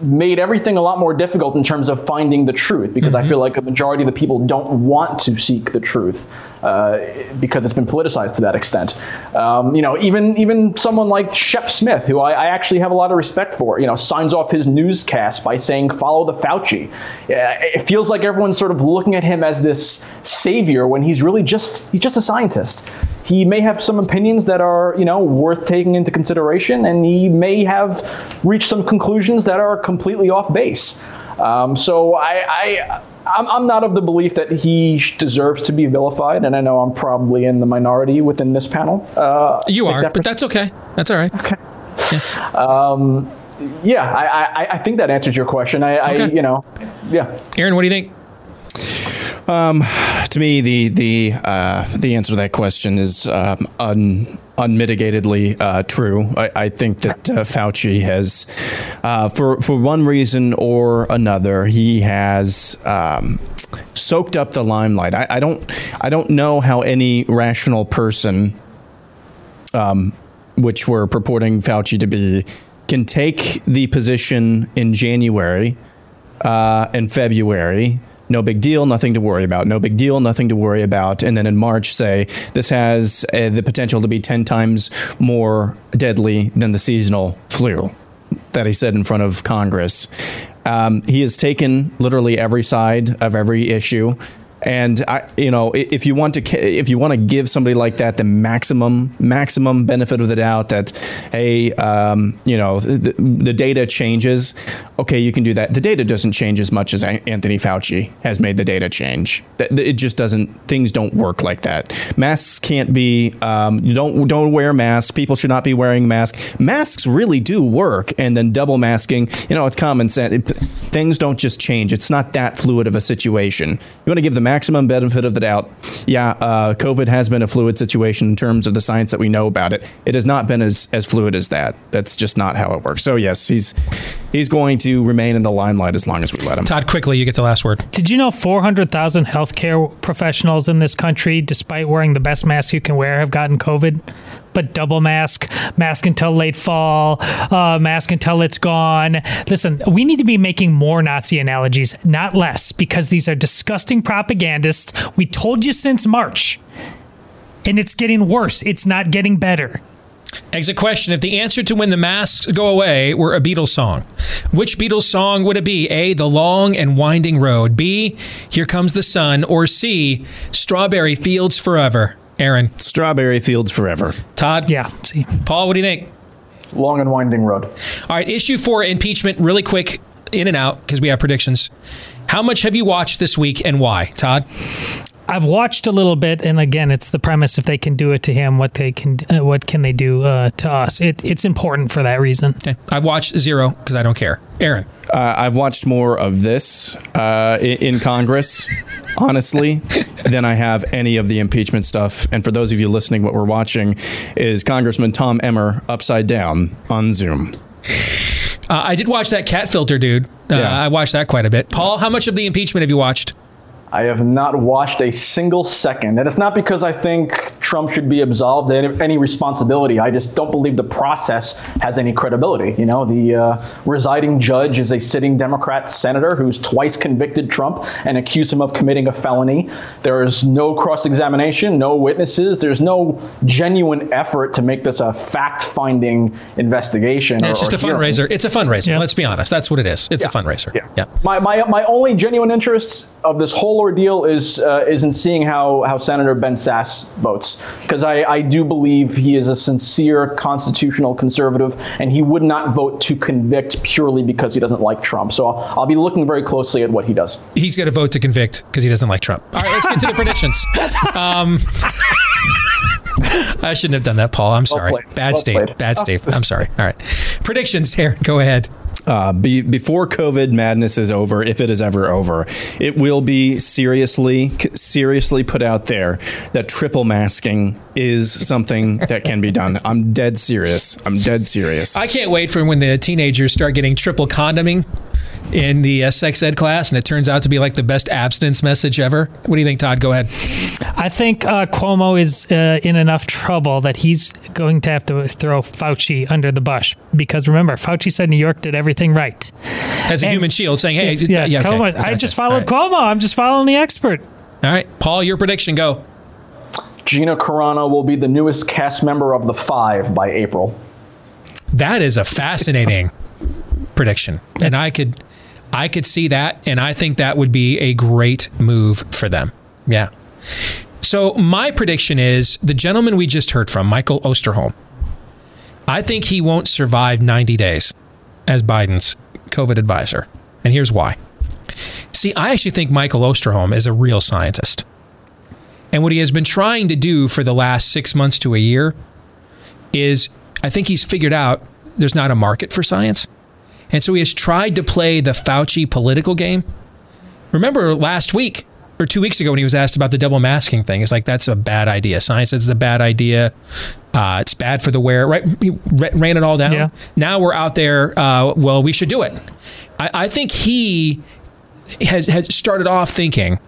made everything a lot more difficult in terms of finding the truth because Mm-hmm. I feel like a majority of the people don't want to seek the truth uh, because it's been politicized to that extent. Um, you know, even even someone like Shep Smith, who I, I actually have a lot of respect for, you know, signs off his newscast by saying "Follow the Fauci." Yeah, It feels like everyone's sort of looking at him as this savior when he's really just he's just a scientist. He may have some opinions that are you know worth taking into consideration, and he may have reached some conclusions that are completely off base. Um, so I, I I'm, I'm not of the belief that he deserves to be vilified, and I know I'm probably in the minority within this panel. Uh, You are, that but that's okay. That's all right. Okay. Um, yeah, I, I, I think that answers your question. I, I you know, yeah. Aaron, what do you think? Um, to me, the the uh, the answer to that question is um, un, unmitigatedly uh, true. I, I think that uh, Fauci has, uh, for for one reason or another, he has um, soaked up the limelight. I, I don't I don't know how any rational person, um, which we're purporting Fauci to be, can take the position in January uh, and February. No big deal, nothing to worry about. No big deal, nothing to worry about. And then in March, say this has uh, the potential to be 10 times more deadly than the seasonal flu that he said in front of Congress. Um, he has taken literally every side of every issue. And I, you know, if you want to, if you want to give somebody like that the maximum, maximum benefit of the doubt that, hey, um, you know, the, the data changes. Okay, you can do that. The data doesn't change as much as Anthony Fauci has made the data change. It just doesn't. Things don't work like that. Masks can't be. Um, you don't don't wear masks. People should not be wearing masks. Masks really do work. And then double masking. You know, it's common sense. It, things don't just change. It's not that fluid of a situation. You want to give the maximum benefit of the doubt. Yeah, uh, COVID has been a fluid situation in terms of the science that we know about it. It has not been as, as fluid as that. That's just not how it works. So yes, he's he's going to remain in the limelight as long as we let him. Todd, quickly, you get the last word. Did you know 400,000 healthcare professionals in this country, despite wearing the best mask you can wear, have gotten COVID? But double mask, mask until late fall, uh, mask until it's gone. Listen, we need to be making more Nazi analogies, not less, because these are disgusting propagandists. We told you since March, and it's getting worse. It's not getting better. Exit question. If the answer to when the masks go away were a Beatles song, which Beatles song would it be? A. The Long and Winding Road. B. Here Comes the Sun. Or C. Strawberry Fields Forever. Aaron. Strawberry Fields Forever. Todd. Yeah. See. Paul, what do you think? Long and Winding Road. All right. Issue four impeachment, really quick, in and out, because we have predictions. How much have you watched this week and why? Todd? I've watched a little bit, and again, it's the premise: if they can do it to him, what they can, uh, what can they do uh, to us? It, it's important for that reason. Okay. I've watched zero because I don't care. Aaron. Uh, I've watched more of this uh, in Congress, (laughs) honestly, than I have any of the impeachment stuff. And for those of you listening, what we're watching is Congressman Tom Emmer upside down on Zoom. Uh, I did watch that cat filter, dude. Uh, Yeah. I watched that quite a bit. Paul, how much of the impeachment have you watched? I have not watched a single second. And it's not because I think Trump should be absolved of any, any responsibility. I just don't believe the process has any credibility. You know, the uh, residing judge is a sitting Democrat senator who's twice convicted Trump and accused him of committing a felony. There is no cross examination, no witnesses. There's no genuine effort to make this a fact finding investigation. Yeah, it's or- just a or hearing. fundraiser. It's a fundraiser. Yeah. Let's be honest. That's what it is. It's a fundraiser. Yeah. My, my, my only genuine interest of this whole ordeal is uh, is in seeing how, how Senator Ben Sasse votes because I, I do believe he is a sincere constitutional conservative and he would not vote to convict purely because he doesn't like Trump. So I'll, I'll be looking very closely at what he does. He's going to vote to convict because he doesn't like Trump. All right, let's get to the predictions. (laughs) Um, I shouldn't have done that, Paul. I'm sorry. played. Bad Well Steve. played. Bad state. I'm sorry. All right. Predictions here. Go ahead. Uh, be, before COVID madness is over, if it is ever over, it will be seriously, seriously put out there that triple masking is something that can be done. I'm dead serious. I'm dead serious. I can't wait for when the teenagers start getting triple condoming in the uh, sex ed class, and it turns out to be like the best abstinence message ever. What do you think, Todd? Go ahead. I think uh, Cuomo is uh, in enough trouble that he's going to have to throw Fauci under the bus because remember, Fauci said New York did everything right. As a And- human shield, saying, "Hey, yeah, yeah, okay, Cuomo, I just followed All Cuomo. I'm just following the expert. All right, Paul, your prediction. Go. Gina Carano will be the newest cast member of The Five by April. That is a fascinating (laughs) prediction, and I could, I could see that, and I think that would be a great move for them. Yeah. So my prediction is the gentleman we just heard from, Michael Osterholm. I think he won't survive 90 days as Biden's COVID advisor, and here's why. See, I actually think Michael Osterholm is a real scientist. And what he has been trying to do for the last six months to a year is I think he's figured out there's not a market for science. And so he has tried to play the Fauci political game. Remember last week or two weeks ago when he was asked about the double masking thing, it's like, that's a bad idea. Science says it's a bad idea. Uh, it's bad for the wearer, right? He ran it all down. Yeah. Now we're out there, uh, well, we should do it. I, I think he has, has started off thinking,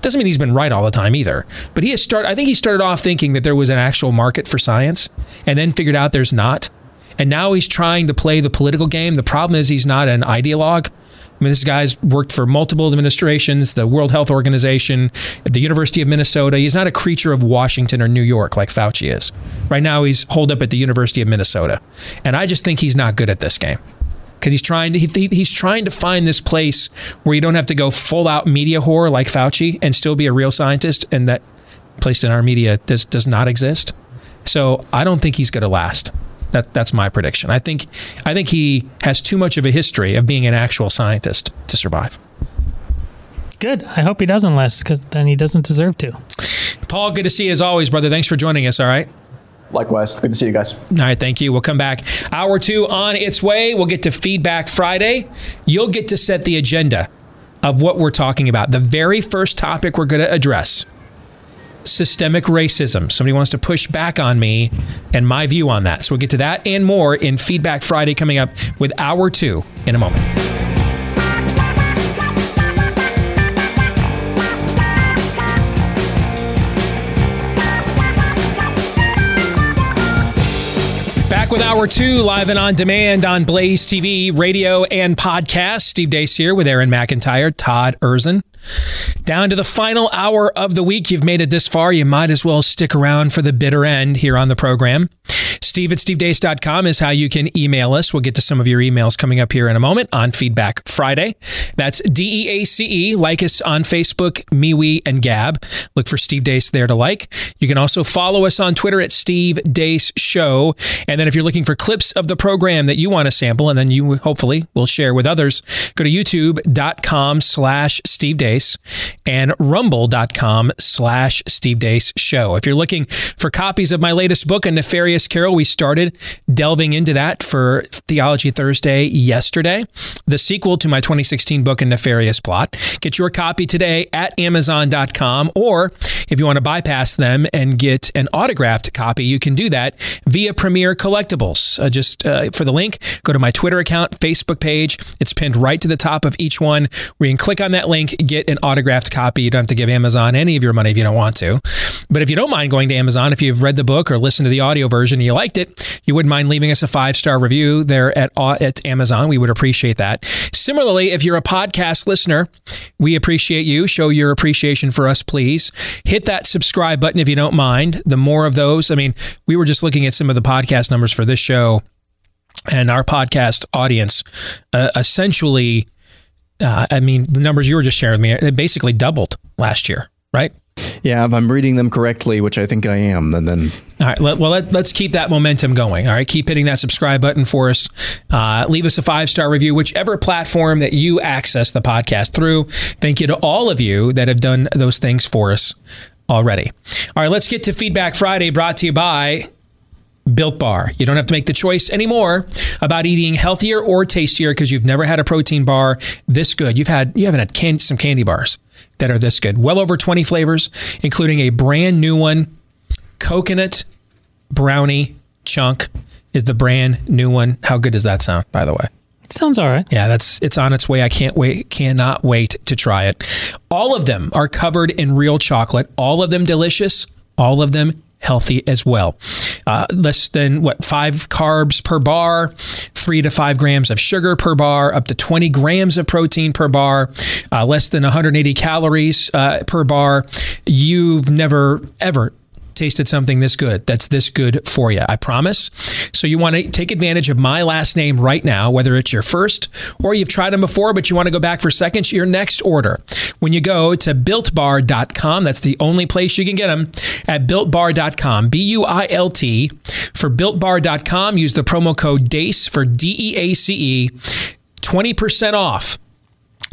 doesn't mean he's been right all the time either. But he has started. I think he started off thinking that there was an actual market for science, and then figured out there's not. And now he's trying to play the political game. The problem is he's not an ideologue. I mean, this guy's worked for multiple administrations, the World Health Organization, the University of Minnesota. He's not a creature of Washington or New York like Fauci is. Right now, he's holed up at the University of Minnesota, and I just think he's not good at this game because he's trying to he, he- he's trying to find this place where you don't have to go full out media whore like Fauci and still be a real scientist, and that place in our media does does not exist. So I don't think he's going to last. That that's my prediction. I think I think he has too much of a history of being an actual scientist to survive. Good. I hope he doesn't last because then he doesn't deserve to. Paul, good to see you as always, brother. Thanks for joining us. All right. Likewise. Good to see you guys. All right, thank you. We'll come back. Hour two on its way. We'll get to Feedback Friday. You'll get to set the agenda of what we're talking about. The very first topic we're going to address systemic racism. Somebody wants to push back on me and my view on that. So we'll get to that and more in Feedback Friday coming up with Hour two in a moment. Back with Hour Two, live and on demand on Blaze TV, radio, and podcast. Steve Deace here with Aaron McIntire, Todd Erzin. Down to the final hour of the week. You've made it this far. You might as well stick around for the bitter end here on the program. Steve at stevedeace.com is how you can email us. We'll get to some of your emails coming up here in a moment on Feedback Friday. That's D E A C E. Like us on Facebook, MeWe, and Gab. Look for Steve Deace there to like. You can also follow us on Twitter at Steve Deace Show. And then if you're looking for clips of the program that you want to sample, and then you hopefully will share with others, go to youtube.com slash Steve Deace and rumble.com slash Steve Deace Show. If you're looking for copies of my latest book, A Nefarious Carol, we started delving into that for Theology Thursday yesterday. The sequel to my 2016 book, A Nefarious Plot. Get your copy today at amazon.com, or if you want to bypass them and get an autographed copy, you can do that via Premier Collectibles. Uh, just uh, for the link, go to my Twitter account, Facebook page. It's pinned right to the top of each one where you can click on that link, get an autographed copy. You don't have to give Amazon any of your money if you don't want to. But if you don't mind going to Amazon, if you've read the book or listened to the audio version and you liked it, you wouldn't mind leaving us a five star review there at, at Amazon. We would appreciate that. Similarly, if you're a podcast listener, we appreciate you. Show your appreciation for us, please. Hit that subscribe button if you don't mind. The more of those, I mean, we were just looking at some of the podcast numbers for this show and our podcast audience uh, essentially uh, i mean the numbers you were just sharing with me it basically doubled last year right Yeah, if I'm reading them correctly, which I think I am, then then. All right let, well let, us keep that momentum going all right? Keep hitting that subscribe button for us. Uh, leave us a five star review whichever platform that you access the podcast through. Thank you to all of you that have done those things for us already. All right let's get to feedback friday brought to you by Built Bar. You don't have to make the choice anymore about eating healthier or tastier because you've never had a protein bar this good. You've had you haven't had some candy bars that are this good. Well over 20 flavors, including a brand new one, coconut brownie chunk is the brand new one. How good does that sound, by the way? It sounds all right. Yeah, that's it's on its way. I can't wait, cannot wait to try it. All of them are covered in real chocolate. All of them delicious. All of them healthy as well. Uh, less than what five carbs per bar, three to five grams of sugar per bar, up to 20 grams of protein per bar, uh, less than 180 calories uh, per bar. You've never ever tasted something this good that's this good for you. I promise. So you want to take advantage of my last name right now, whether it's your first or you've tried them before, but you want to go back for seconds, your next order. When you go to builtbar.com, that's the only place you can get them at builtbar.com, B U I L T. For builtbar.com, use the promo code DEACE for D E A C E, 20% off.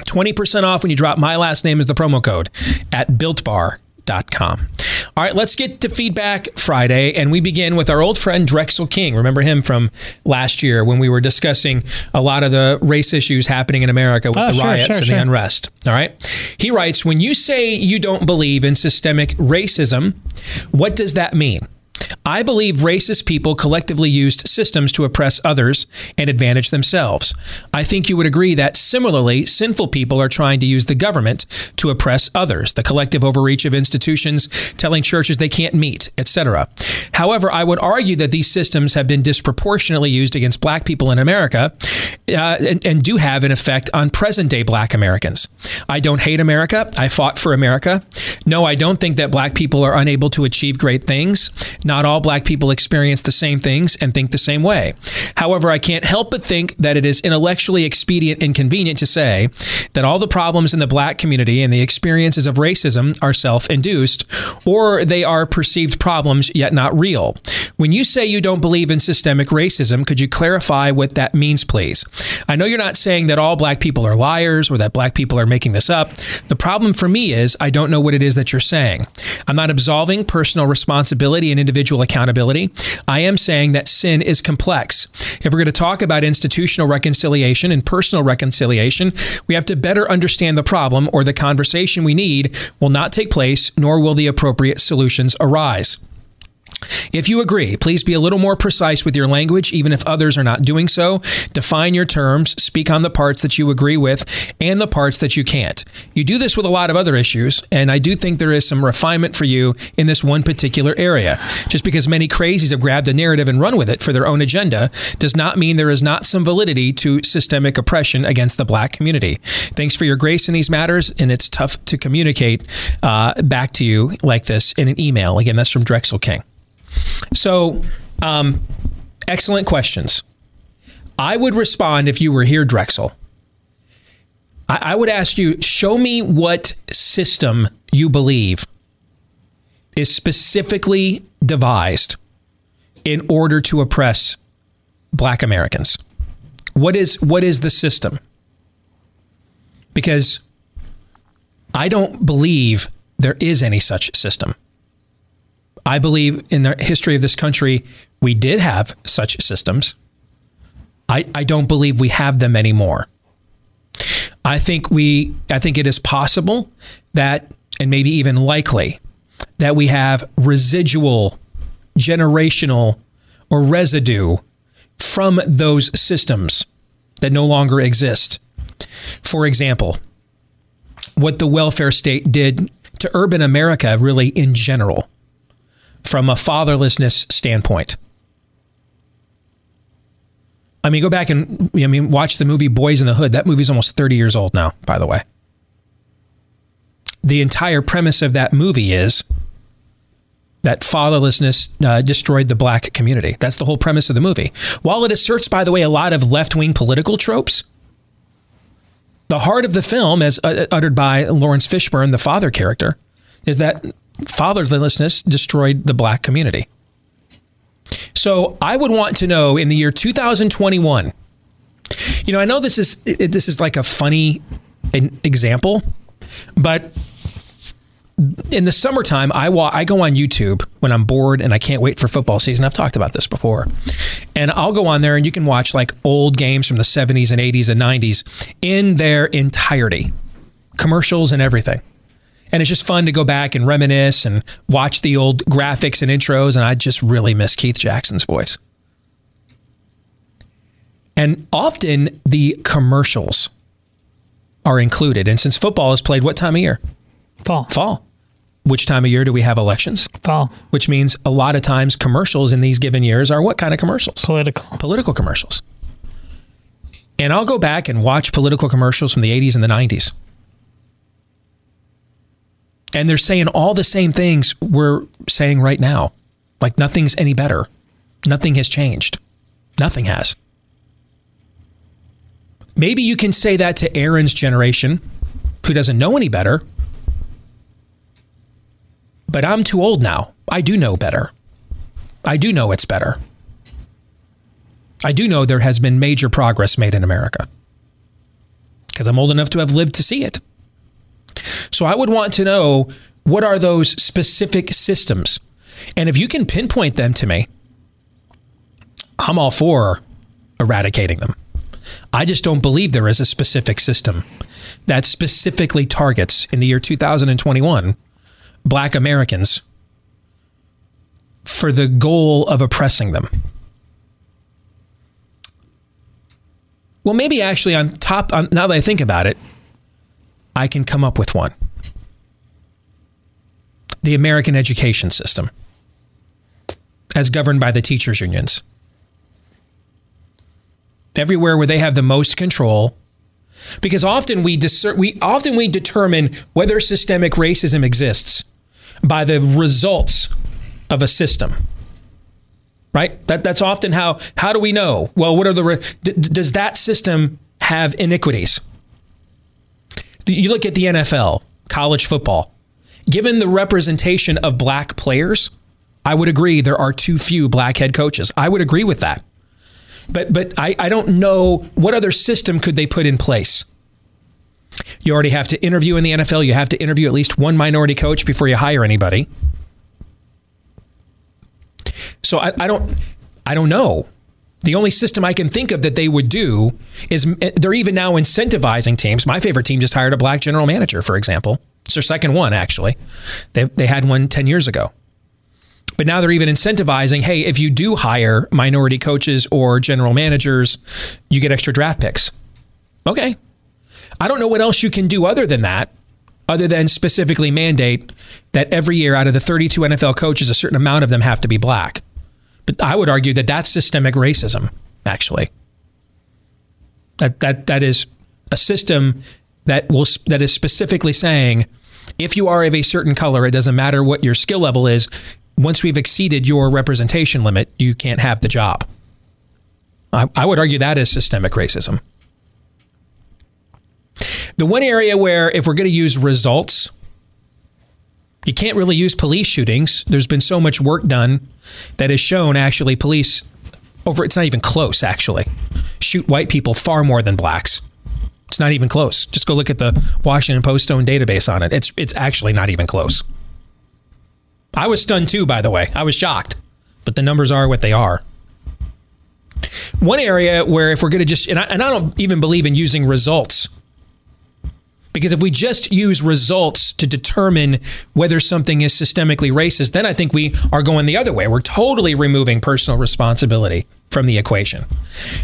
20% off when you drop my last name as the promo code at builtbar.com. All right, let's get to feedback Friday, and we begin with our old friend Drexel King. Remember him from last year when we were discussing a lot of the race issues happening in America with Oh, the sure, riots sure, and sure. the unrest. All right. He writes When you say you don't believe in systemic racism, what does that mean? I believe racist people collectively used systems to oppress others and advantage themselves. I think you would agree that similarly, sinful people are trying to use the government to oppress others, the collective overreach of institutions telling churches they can't meet, etc. However, I would argue that these systems have been disproportionately used against black people in America uh, and, and do have an effect on present day black Americans. I don't hate America. I fought for America. No, I don't think that black people are unable to achieve great things. Not all black people experience the same things and think the same way. However, I can't help but think that it is intellectually expedient and convenient to say that all the problems in the black community and the experiences of racism are self induced or they are perceived problems yet not real. When you say you don't believe in systemic racism, could you clarify what that means, please? I know you're not saying that all black people are liars or that black people are making this up. The problem for me is I don't know what it is that you're saying. I'm not absolving personal responsibility and individual accountability. I am saying that sin is complex. If we're going to talk about institutional reconciliation and personal reconciliation, we have to better understand the problem, or the conversation we need will not take place, nor will the appropriate solutions arise. If you agree, please be a little more precise with your language, even if others are not doing so. Define your terms, speak on the parts that you agree with and the parts that you can't. You do this with a lot of other issues, and I do think there is some refinement for you in this one particular area. Just because many crazies have grabbed a narrative and run with it for their own agenda does not mean there is not some validity to systemic oppression against the black community. Thanks for your grace in these matters, and it's tough to communicate uh, back to you like this in an email. Again, that's from Drexel King. So, um, excellent questions. I would respond if you were here, Drexel. I, I would ask you, show me what system you believe is specifically devised in order to oppress black Americans. What is what is the system? Because I don't believe there is any such system. I believe in the history of this country, we did have such systems. I, I don't believe we have them anymore. I think we I think it is possible that and maybe even likely that we have residual generational or residue from those systems that no longer exist. For example, what the welfare state did to urban America really in general from a fatherlessness standpoint. I mean, go back and I mean, watch the movie Boys in the Hood. That movie's almost 30 years old now, by the way. The entire premise of that movie is that fatherlessness uh, destroyed the black community. That's the whole premise of the movie. While it asserts, by the way, a lot of left wing political tropes, the heart of the film, as uh, uttered by Laurence Fishburne, the father character, is that fatherlessness destroyed the black community. So I would want to know in the year 2021. You know, I know this is it, this is like a funny example, but in the summertime, I wa- I go on YouTube when I'm bored and I can't wait for football season. I've talked about this before, and I'll go on there and you can watch like old games from the 70s and 80s and 90s in their entirety, commercials and everything. And it's just fun to go back and reminisce and watch the old graphics and intros. And I just really miss Keith Jackson's voice. And often the commercials are included. And since football is played what time of year? Fall. Fall. Which time of year do we have elections? Fall. Which means a lot of times commercials in these given years are what kind of commercials? Political. Political commercials. And I'll go back and watch political commercials from the 80s and the 90s. And they're saying all the same things we're saying right now. Like nothing's any better. Nothing has changed. Nothing has. Maybe you can say that to Aaron's generation, who doesn't know any better. But I'm too old now. I do know better. I do know it's better. I do know there has been major progress made in America because I'm old enough to have lived to see it. So I would want to know what are those specific systems? And if you can pinpoint them to me, I'm all for eradicating them. I just don't believe there is a specific system that specifically targets in the year 2021 black Americans for the goal of oppressing them. Well, maybe actually on top, on, now that I think about it, I can come up with one. The American education system, as governed by the teachers' unions. Everywhere where they have the most control, because often we, discer- we often we determine whether systemic racism exists by the results of a system right that, that's often how how do we know well what are the re- d- does that system have iniquities you look at the NFL college football given the representation of black players I would agree there are too few black head coaches I would agree with that but but I, I don't know what other system could they put in place you already have to interview in the NFL. You have to interview at least one minority coach before you hire anybody. So I, I don't I don't know. The only system I can think of that they would do is eh, they're even now incentivizing teams. My favorite team just hired a black general manager, for example. It's their second one, actually. They, they had one 10 years ago. But now they're even incentivizing hey, if you do hire minority coaches or general managers, you get extra draft picks. Okay, I don't know what else you can do other than that, other than specifically mandate that every year out of the 32 NFL coaches, a certain amount of them have to be black. But I would argue that that's systemic racism, actually. That, that, that is a system that will that is specifically saying if you are of a certain color, it doesn't matter what your skill level is. Once we've exceeded your representation limit, you can't have the job. I, I would argue that is systemic racism. The one area where, if we're going to use results, you can't really use police shootings. There's been so much work done that has shown actually police over it's not even close actually shoot white people far more than blacks. It's not even close. Just go look at the Washington Post own database on it. It's it's actually not even close. I was stunned too, by the way. I was shocked, but the numbers are what they are. One area where if we're going to just and I, and I don't even believe in using results because if we just use results to determine whether something is systemically racist, then I think we are going the other way. We're totally removing personal responsibility from the equation.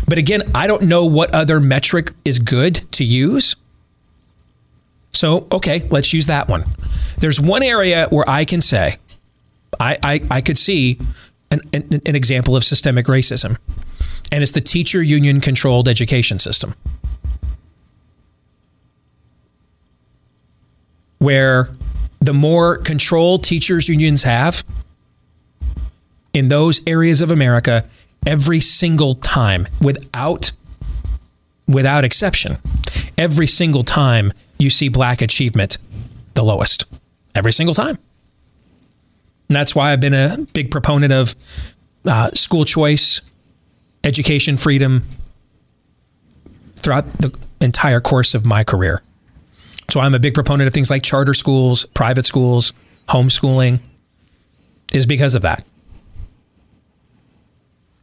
But again, I don't know what other metric is good to use. So, okay, let's use that one. There's one area where I can say, I, I, I could see an, an, an example of systemic racism, and it's the teacher union controlled education system. Where the more control teachers unions have in those areas of America every single time without without exception every single time you see black achievement the lowest every single time. And that's why I've been a big proponent of uh, school choice education freedom throughout the entire course of my career so I'm a big proponent of things like charter schools, private schools, homeschooling, is because of that.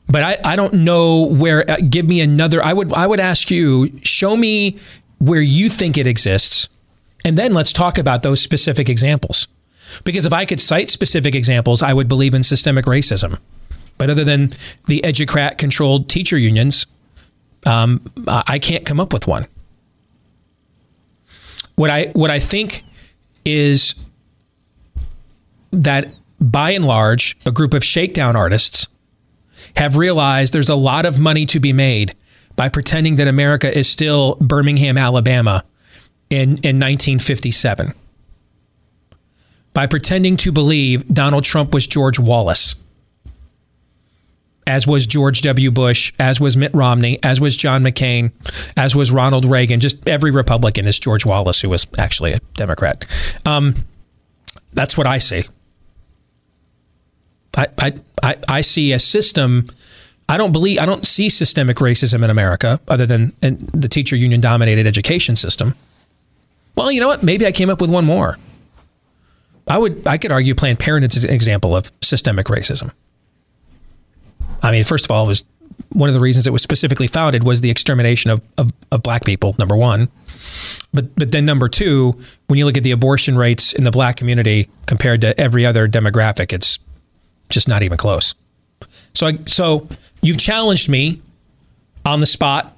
But I, I don't know where. Uh, give me another. I would I would ask you show me where you think it exists, and then let's talk about those specific examples. Because if I could cite specific examples, I would believe in systemic racism. But other than the educrat controlled teacher unions, Um, I can't come up with one. What I what I think is that by and large, a group of shakedown artists have realized there's a lot of money to be made by pretending that America is still Birmingham, Alabama in, in 1957. By pretending to believe Donald Trump was George Wallace, as was George W. Bush, as was Mitt Romney, as was John McCain, as was Ronald Reagan. Just every Republican is George Wallace, who was actually a Democrat. Um, that's what I see. I, I, I see a system. I don't believe I don't see systemic racism in America other than the teacher union dominated education system. Well, you know what? Maybe I came up with one more. I would I could argue Planned Parenthood is an example of systemic racism. I mean, first of all, it was one of the reasons it was specifically founded was the extermination of, of, of black people, number one. But but then number two, when you look at the abortion rates in the black community compared to every other demographic, it's just not even close. So I, so you've challenged me on the spot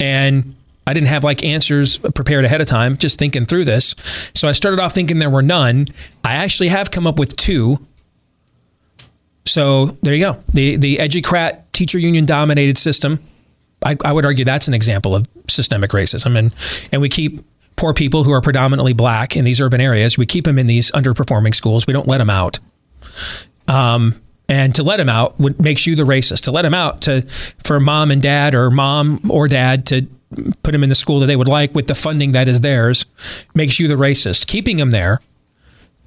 and I didn't have like answers prepared ahead of time, just thinking through this. So I started off thinking there were none. I actually have come up with two. So there you go. The the Educrat teacher union dominated system. I, I would argue that's an example of systemic racism, and and we keep poor people who are predominantly black in these urban areas. We keep them in these underperforming schools. We don't let them out. Um, and to let them out would makes you the racist. To let them out to for mom and dad or mom or dad to put them in the school that they would like with the funding that is theirs makes you the racist. Keeping them there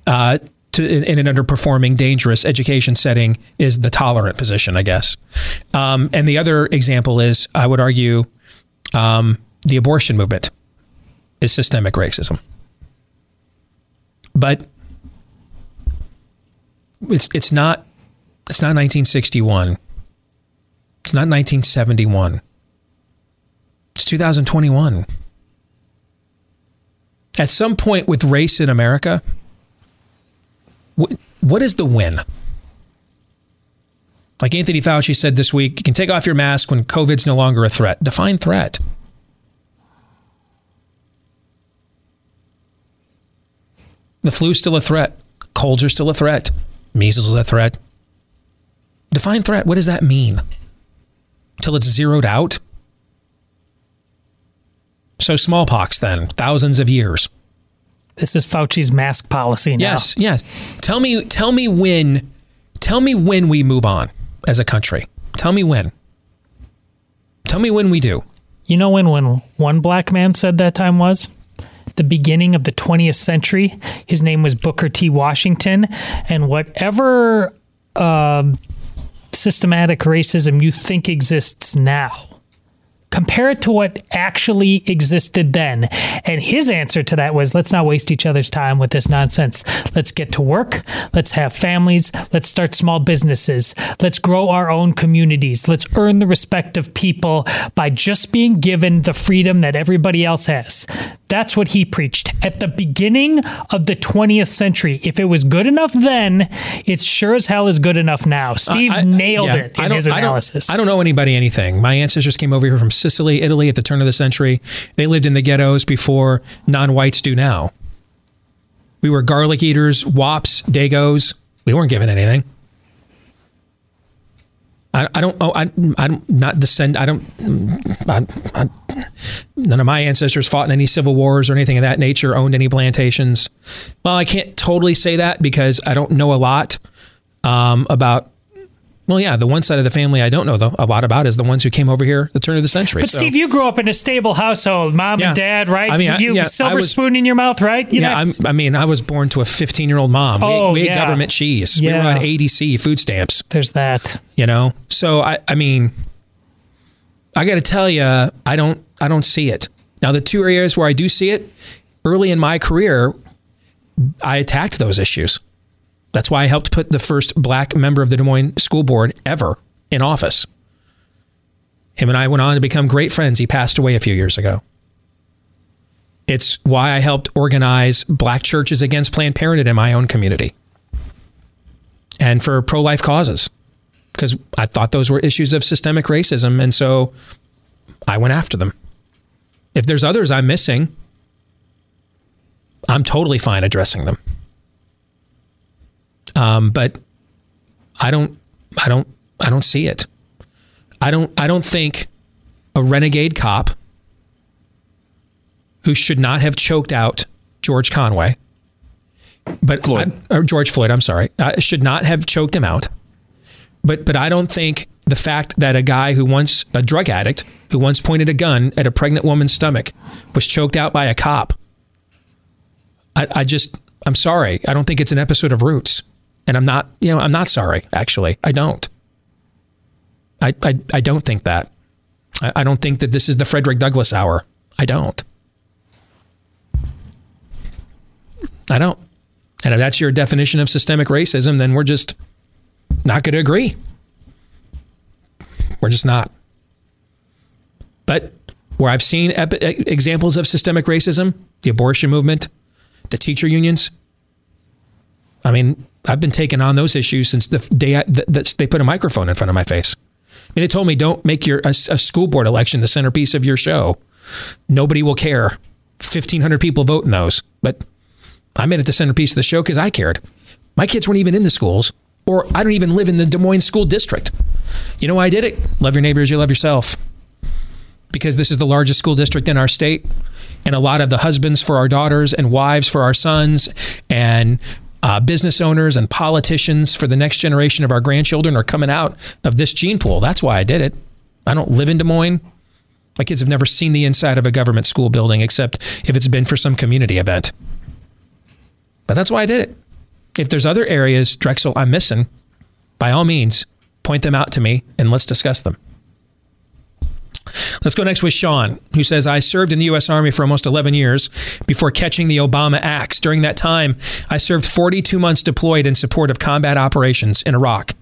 uh, to in, in, an underperforming, dangerous education setting is the tolerant position, I guess. Um, and the other example is, I would argue, um, the abortion movement is systemic racism. But it's it's not it's not 1961. It's not 1971. It's 2021. At some point with race in America, what is the win? Like Anthony Fauci said this week, you can take off your mask when COVID's no longer a threat. Define threat. The flu's still a threat. Colds are still a threat. Measles is a threat. Define threat. What does that mean? Until it's zeroed out? So smallpox then, thousands of years. This is Fauci's mask policy now. Yes, yes. Tell me tell me when tell me when we move on as a country. Tell me when. Tell me when we do. You know when when one black man said that time was? the beginning of the 20th century. His name was Booker T. Washington. And whatever uh, systematic racism you think exists now, compare it to what actually existed then. And his answer to that was let's not waste each other's time with this nonsense. Let's get to work. Let's have families. Let's start small businesses. Let's grow our own communities. Let's earn the respect of people by just being given the freedom that everybody else has. That's what he preached at the beginning of the 20th century. If it was good enough then, it sure as hell is good enough now. Steve I, nailed yeah, it in his analysis. I don't, I don't know anybody anything. My ancestors came over here from Sicily, Italy at the turn of the century. They lived in the ghettos before non whites do now. We were garlic eaters, wops, dagos. We weren't given anything. I, I don't. Oh, I, I'm not descend. I don't. I, I, none of my ancestors fought in any civil wars or anything of that nature. Owned any plantations. Well, I can't totally say that because I don't know a lot um, about well, yeah, the one side of the family I don't know though a lot about is the ones who came over here the turn of the century. But so. Steve, you grew up in a stable household, mom yeah. and dad, right? I mean, you yeah, silver was, spoon in your mouth, right? You yeah, i mean, I was born to a 15 year old mom. Oh, we, we yeah. ate government cheese. Yeah. We were on ADC food stamps. There's that. You know, so I, I mean, I got to tell you, I don't, I don't see it. Now, the two areas where I do see it, early in my career, I attacked those issues. That's why I helped put the first black member of the Des Moines School Board ever in office. Him and I went on to become great friends. He passed away a few years ago. It's why I helped organize black churches against Planned Parenthood in my own community and for pro life causes because I thought those were issues of systemic racism. And so I went after them. If there's others I'm missing, I'm totally fine addressing them. Um, but I don't, I don't, I don't see it. I don't, I don't think a renegade cop who should not have choked out George Conway, but Floyd. I, or George Floyd, I'm sorry, uh, should not have choked him out. But, but I don't think the fact that a guy who once a drug addict who once pointed a gun at a pregnant woman's stomach was choked out by a cop. I, I just, I'm sorry. I don't think it's an episode of Roots. And I'm not, you know, I'm not sorry, actually. I don't. I, I, I don't think that. I, I don't think that this is the Frederick Douglass hour. I don't. I don't. And if that's your definition of systemic racism, then we're just not going to agree. We're just not. But where I've seen epi- examples of systemic racism, the abortion movement, the teacher unions, I mean, I've been taking on those issues since the day that they put a microphone in front of my face. I mean, they told me don't make your a, a school board election the centerpiece of your show. Nobody will care. Fifteen hundred people vote in those, but I made it the centerpiece of the show because I cared. My kids weren't even in the schools, or I don't even live in the Des Moines school district. You know why I did it? Love your neighbors, you love yourself. Because this is the largest school district in our state, and a lot of the husbands for our daughters and wives for our sons and uh, business owners and politicians for the next generation of our grandchildren are coming out of this gene pool. That's why I did it. I don't live in Des Moines. My kids have never seen the inside of a government school building except if it's been for some community event. But that's why I did it. If there's other areas, Drexel, I'm missing, by all means, point them out to me and let's discuss them. Let's go next with Sean, who says, I served in the U.S. Army for almost 11 years before catching the Obama axe. During that time, I served 42 months deployed in support of combat operations in Iraq.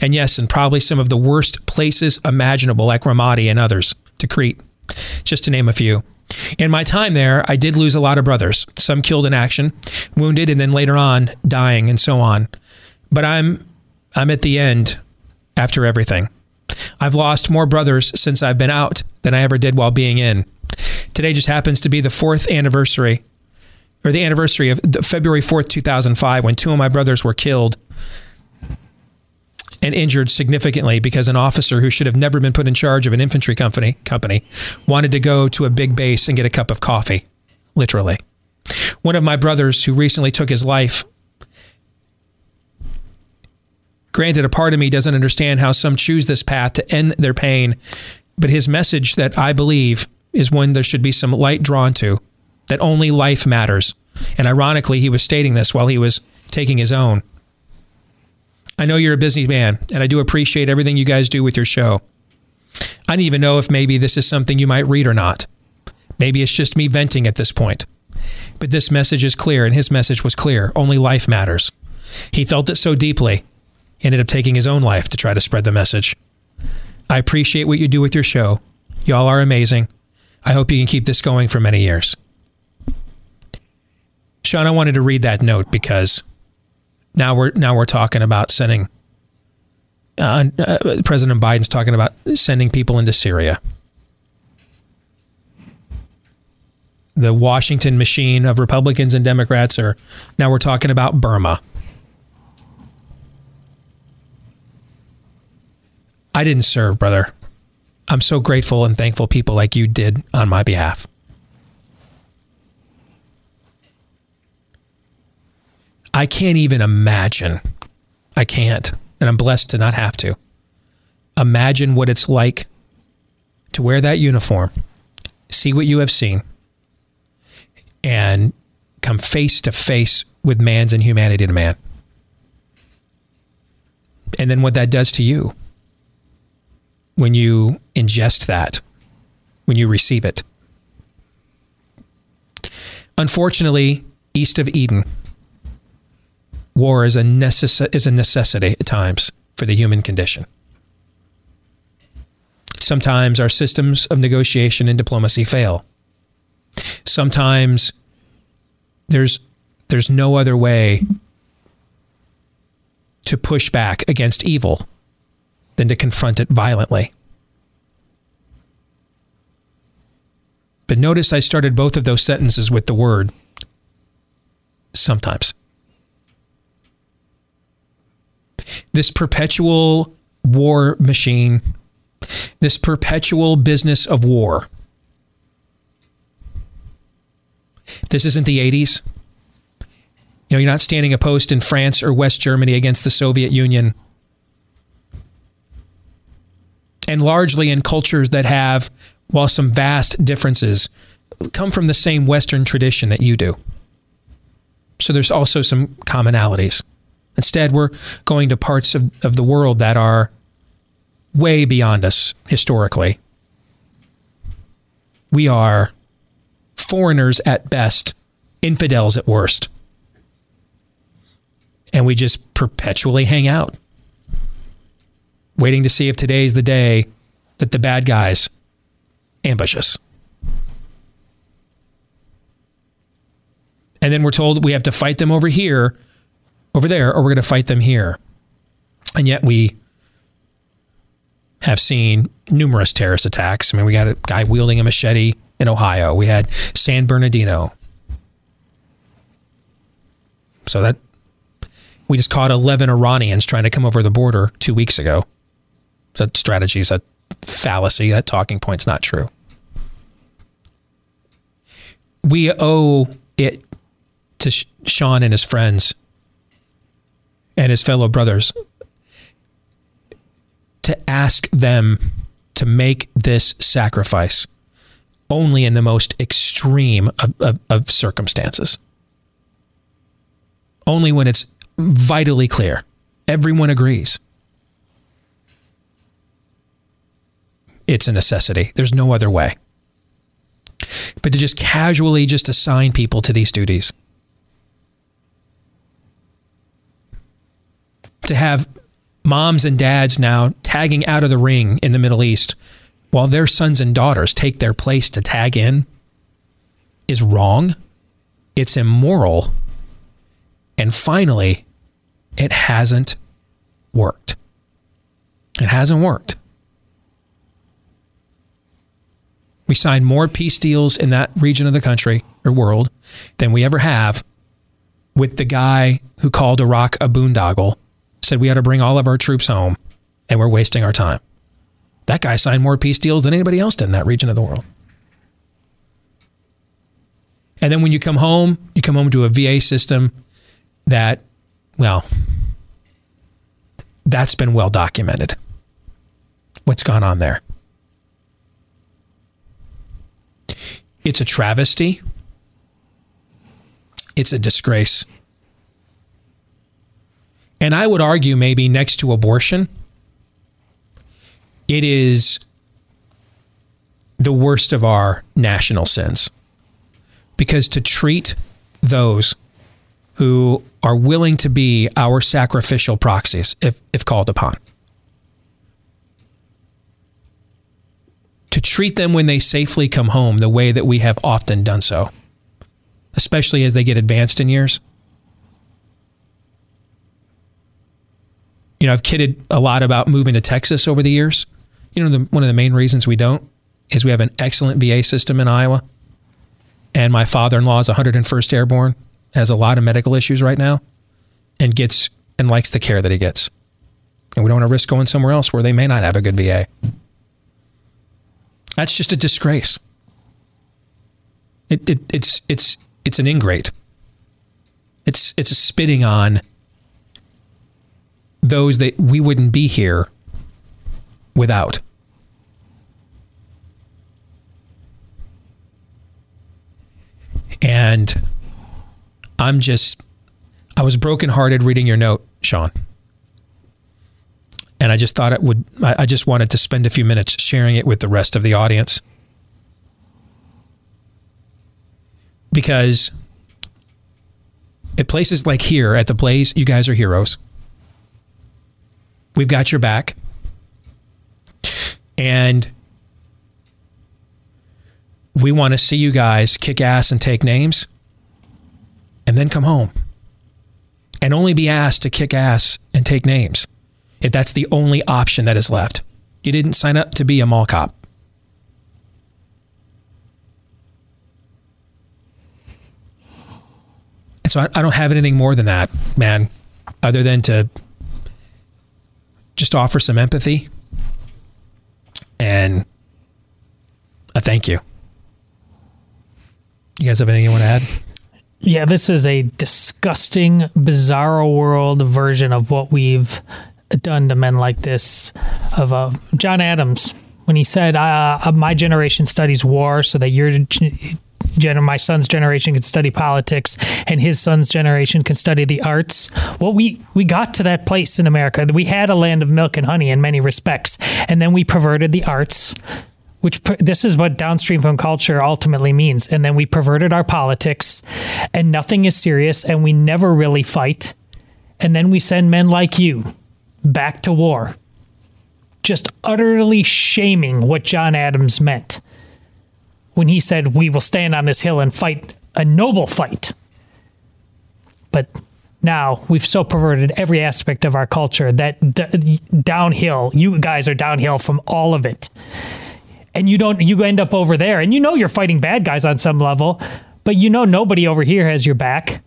And yes, in probably some of the worst places imaginable, like Ramadi and others, Tikrit, just to name a few. In my time there, I did lose a lot of brothers, some killed in action, wounded, and then later on dying, and so on. But I'm I'm at the end after everything. I've lost more brothers since I've been out than I ever did while being in. Today just happens to be the fourth anniversary, or the anniversary of February 4th, 2005, when two of my brothers were killed and injured significantly because an officer who should have never been put in charge of an infantry company company wanted to go to a big base and get a cup of coffee, literally. One of my brothers who recently took his life Granted, a part of me doesn't understand how some choose this path to end their pain, but his message that I believe is one there should be some light drawn to, that only life matters. And ironically, he was stating this while he was taking his own. I know you're a busy man, and I do appreciate everything you guys do with your show. I don't even know if maybe this is something you might read or not. Maybe it's just me venting at this point. But this message is clear, and his message was clear. Only life matters. He felt it so deeply ended up taking his own life to try to spread the message. I appreciate what you do with your show. Y'all are amazing. I hope you can keep this going for many years. Sean, I wanted to read that note because now we're now we're talking about sending. Uh, uh, President Biden's talking about sending people into Syria. The Washington machine of Republicans and Democrats are now we're talking about Burma. I didn't serve, brother. I'm so grateful and thankful people like you did on my behalf. I can't even imagine. I can't. And I'm blessed to not have to. Imagine what it's like to wear that uniform, see what you have seen, and come face to face with man's inhumanity to man. And then what that does to you when you ingest that, when you receive it. Unfortunately, east of Eden, war is a, necess- is a necessity at times for the human condition. Sometimes our systems of negotiation and diplomacy fail. Sometimes there's there's no other way to push back against evil than to confront it violently. But notice I started both of those sentences with the word sometimes. This perpetual war machine, this perpetual business of war. This isn't the 80s. You know, you're not standing a post in France or West Germany against the Soviet Union. And largely in cultures that have, while some vast differences, come from the same Western tradition that you do. So there's also some commonalities. Instead, we're going to parts of, of the world that are way beyond us historically. We are foreigners at best, infidels at worst. And we just perpetually hang out, waiting to see if today's the day that the bad guys ambush us. And then we're told we have to fight them over here over there or we're going to fight them here. And yet we have seen numerous terrorist attacks. I mean, we got a guy wielding a machete in Ohio. We had San Bernardino. So that we just caught 11 Iranians trying to come over the border two weeks ago. That strategy is a fallacy. That talking point's not true. We owe it to Sean and his friends and his fellow brothers to ask them to make this sacrifice only in the most extreme of, of, of, circumstances. Only when it's vitally clear. Everyone agrees. It's a necessity. There's no other way. But to just casually just assign people to these duties to have moms and dads now tagging out of the ring in the Middle East while their sons and daughters take their place to tag in is wrong. It's immoral. And finally, it hasn't worked. It hasn't worked. We signed more peace deals in that region of the country or world than we ever have with the guy who called Iraq a boondoggle said we ought to bring all of our troops home and we're wasting our time. That guy signed more peace deals than anybody else did in that region of the world. And then when you come home, you come home to a VA system that, well, that's been well documented. What's gone on there? It's a travesty. It's a disgrace. And I would argue maybe next to abortion, it is the worst of our national sins. Because to treat those who are willing to be our sacrificial proxies, if, if called upon, to treat them when they safely come home the way that we have often done so, especially as they get advanced in years, you know, I've kidded a lot about moving to Texas over the years. You know, the, one of the main reasons we don't is we have an excellent VA system in Iowa. And my father in law is 101st Airborne, has a lot of medical issues right now, and gets and likes the care that he gets. And we don't want to risk going somewhere else where they may not have a good VA. That's just a disgrace. It, it, it's it's it's an ingrate. It's it's a spitting on those that we wouldn't be here without. And I'm just, I was brokenhearted reading your note, Sean. And I just thought it would, I just wanted to spend a few minutes sharing it with the rest of the audience. Because at places like here at the Blaze, you guys are heroes. We've got your back. And we want to see you guys kick ass and take names and then come home and only be asked to kick ass and take names if that's the only option that is left. You didn't sign up to be a mall cop. And so I, I don't have anything more than that, man, other than to just offer some empathy and a thank you. You guys have anything you want to add? Yeah, this is a disgusting, bizarre world version of what we've done to men like this. Of uh, John Adams, when he said, uh, "My generation studies war, so that your gen- my son's generation can study politics, and his son's generation can study the arts." Well, we we got to that place in America. We had a land of milk and honey in many respects, and then we perverted the arts which this is what downstream from culture ultimately means. And then we perverted our politics, and nothing is serious, and we never really fight. And then we send men like you back to war, just utterly shaming what John Adams meant when he said, We will stand on this hill and fight a noble fight. But now we've so perverted every aspect of our culture that d- downhill, you guys are downhill from all of it. And you don't you end up over there and you know you're fighting bad guys on some level but you know nobody over here has your back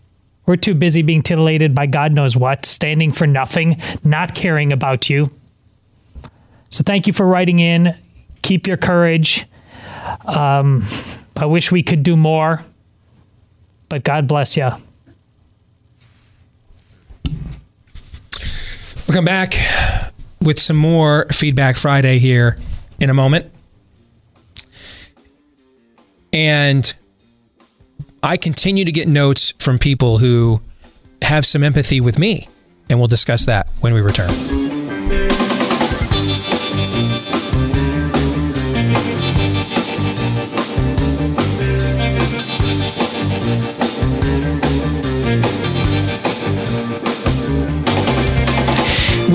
we're too busy being titillated by god knows what standing for nothing not caring about you. So thank you for writing in. Keep your courage. Um, i wish we could do more but god bless you we'll come back with some more feedback friday here in a moment. And I continue to get notes from people who have some empathy with me. And we'll discuss that when we return.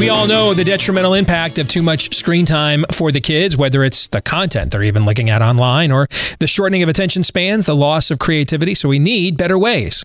We all know the detrimental impact of too much screen time for the kids, whether it's the content they're even looking at online or the shortening of attention spans, the loss of creativity. So we need better ways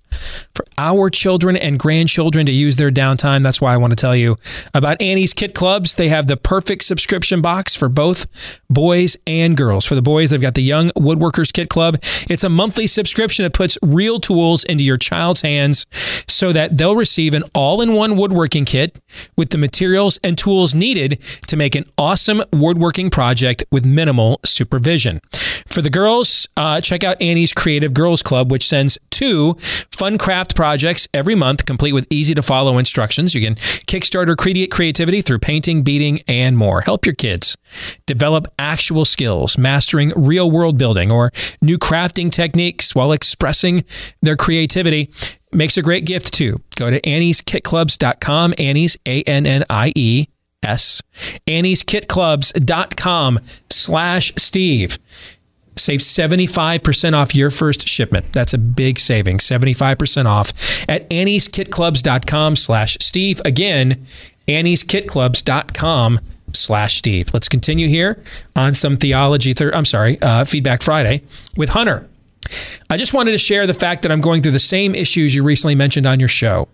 for our children and grandchildren to use their downtime. That's why I want to tell you about Annie's Kit Clubs. They have the perfect subscription box for both boys and girls. For the boys, they've got the Young Woodworkers Kit Club. It's a monthly subscription that puts real tools into your child's hands so that they'll receive an all in one woodworking kit with the material materials and tools needed to make an awesome woodworking project with minimal supervision. For the girls, uh, check out Annie's Creative Girls Club, which sends two fun craft projects every month, complete with easy to follow instructions. You can kickstart or create creativity through painting, beading, and more. Help your kids develop actual skills, mastering real world building or new crafting techniques while expressing their creativity makes a great gift too. Go to annieskitclubs.com, Annie's A N N I E S, annieskitclubs.com slash Steve. Save 75% off your first shipment. That's a big saving. 75% off at annieskitclubs.com slash Steve. Again, annieskitclubs.com slash Steve. Let's continue here on some theology. Thir- I'm sorry, uh, Feedback Friday with Hunter. I just wanted to share the fact that I'm going through the same issues you recently mentioned on your show.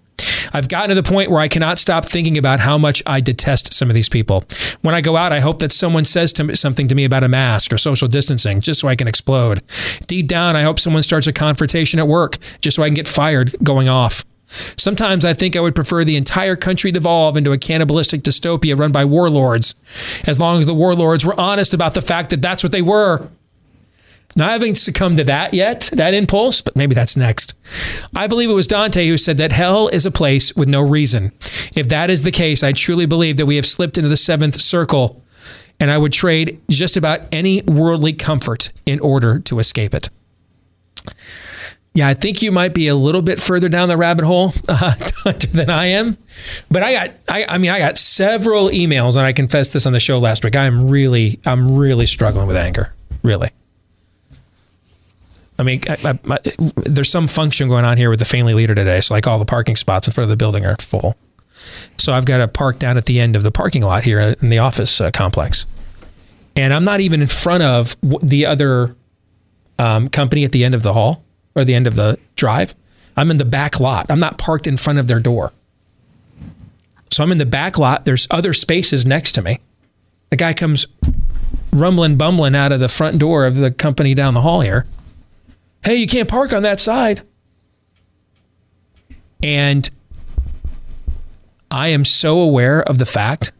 I've gotten to the point where I cannot stop thinking about how much I detest some of these people. When I go out, I hope that someone says to me, something to me about a mask or social distancing just so I can explode. Deep down, I hope someone starts a confrontation at work just so I can get fired going off. Sometimes I think I would prefer the entire country devolve into a cannibalistic dystopia run by warlords, as long as the warlords were honest about the fact that that's what they were. Now, I haven't succumbed to that yet, that impulse, but maybe that's next. I believe it was Dante who said that hell is a place with no reason. If that is the case, I truly believe that we have slipped into the seventh circle, and I would trade just about any worldly comfort in order to escape it. Yeah, I think you might be a little bit further down the rabbit hole (laughs) uh, than I am. But I got, I, I mean, I got several emails, and I confessed this on the show last week. I am really, I'm really struggling with anger, really. I mean, I, I, there's some function going on here with the family leader today. So, like, all the parking spots in front of the building are full. So, I've got to park down at the end of the parking lot here in the office uh, complex. And I'm not even in front of the other um, company at the end of the hall or the end of the drive. I'm in the back lot. I'm not parked in front of their door. So, I'm in the back lot. There's other spaces next to me. The guy comes rumbling, bumbling out of the front door of the company down the hall here hey, you can't park on that side. And I am so aware of the fact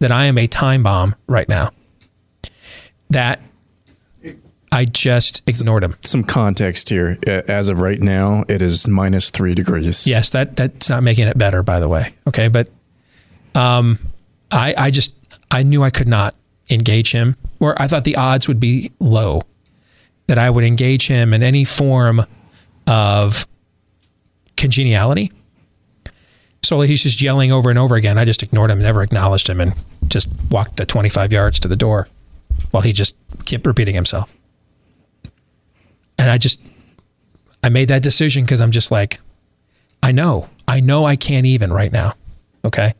that I am a time bomb right now that I just ignored him. Some context here. As of right now, it is minus three degrees. Yes, that that's not making it better, by the way. Okay, but um, I I just I knew I could not engage him, or I thought the odds would be low that I would engage him in any form of congeniality. So he's just yelling over and over again. I just ignored him, never acknowledged him, and just walked the 25 yards to the door while he just kept repeating himself. And I just, I made that decision because I'm just like, I know, I know I can't even right now. Okay.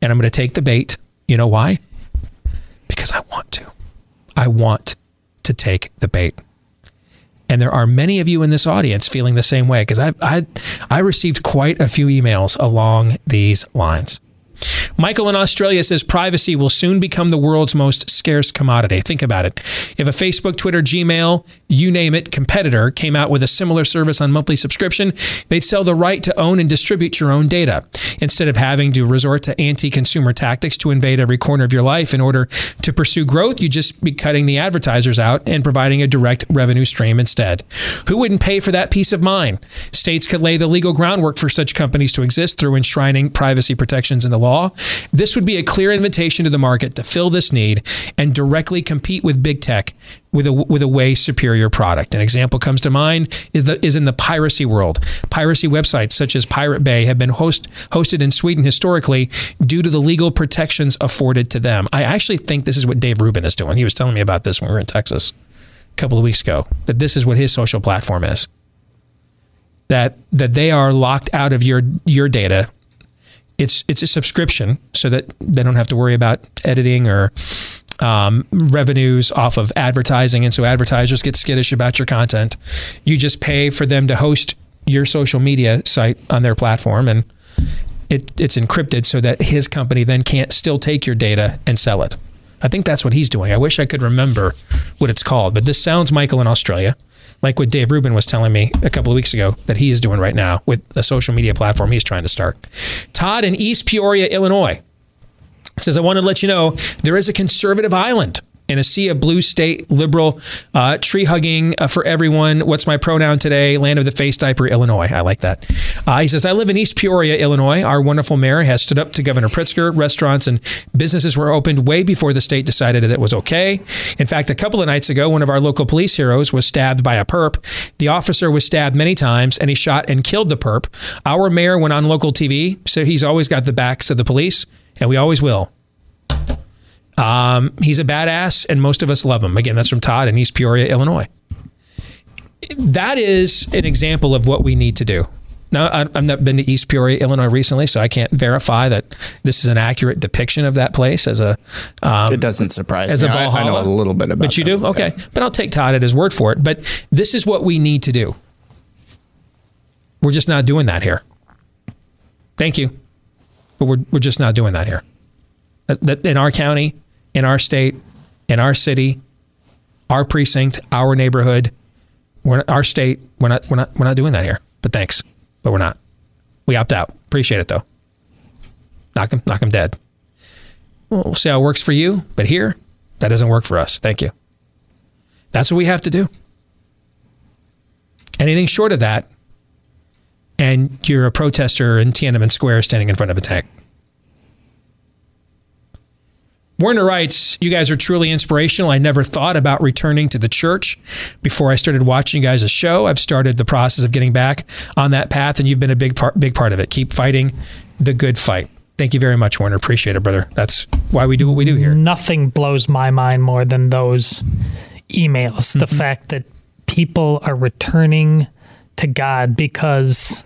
And I'm going to take the bait. You know why? Because I want to. I want to take the bait. And there are many of you in this audience feeling the same way because I, I, I received quite a few emails along these lines. Michael in Australia says privacy will soon become the world's most scarce commodity. Think about it. If a Facebook, Twitter, Gmail, you name it, competitor came out with a similar service on monthly subscription, they'd sell the right to own and distribute your own data. Instead of having to resort to anti consumer tactics to invade every corner of your life in order to pursue growth, you'd just be cutting the advertisers out and providing a direct revenue stream instead. Who wouldn't pay for that peace of mind? States could lay the legal groundwork for such companies to exist through enshrining privacy protections in the law. This would be a clear invitation to the market to fill this need and directly compete with big tech with a with a way superior product. An example comes to mind is the is in the piracy world. Piracy websites such as Pirate Bay have been host, hosted in Sweden historically due to the legal protections afforded to them. I actually think this is what Dave Rubin is doing. He was telling me about this when we were in Texas a couple of weeks ago. That this is what his social platform is. That that they are locked out of your your data it's it's a subscription so that they don't have to worry about editing or um, revenues off of advertising, and so advertisers get skittish about your content. You just pay for them to host your social media site on their platform, and it, it's encrypted so that his company then can't still take your data and sell it. I think that's what he's doing. I wish I could remember what it's called, but this sounds Michael in Australia like what Dave Rubin was telling me a couple of weeks ago that he is doing right now with the social media platform he's trying to start. Todd in East Peoria, Illinois says, I want to let you know there is a conservative island in a sea of blue state liberal uh, tree hugging uh, for everyone. What's my pronoun today? Land of the face diaper, Illinois. I like that. Uh, he says, I live in East Peoria, Illinois. Our wonderful mayor has stood up to Governor Pritzker. Restaurants and businesses were opened way before the state decided that it was okay. In fact, a couple of nights ago, one of our local police heroes was stabbed by a perp. The officer was stabbed many times and he shot and killed the perp. Our mayor went on local TV, so he's always got the backs of the police, and we always will. Um, he's a badass, and most of us love him. Again, that's from Todd in East Peoria, Illinois. That is an example of what we need to do. Now, I- I've not been to East Peoria, Illinois recently, so I can't verify that this is an accurate depiction of that place as a. Um, It doesn't surprise as me. I know a little bit about But you them, do, okay. But I'll take Todd at his word for it. But this is what we need to do. We're just not doing that here. Thank you, but we're we're just not doing that here. That, in our county, in our state, in our city, our precinct, our neighborhood, our state. We're not we're not we're not doing that here. But thanks, but we're not. We opt out. Appreciate it though. Knock him knock him dead. We'll see how it works for you, but here, that doesn't work for us. Thank you. That's what we have to do. Anything short of that, and you're a protester in Tiananmen Square standing in front of a tank. Werner writes, You guys are truly inspirational. I never thought about returning to the church before I started watching you guys' show. I've started the process of getting back on that path, and you've been a big part, big part of it. Keep fighting the good fight. Thank you very much, Werner. Appreciate it, brother. That's why we do what we do here. Nothing blows my mind more than those emails. The Mm-hmm. fact that people are returning to God because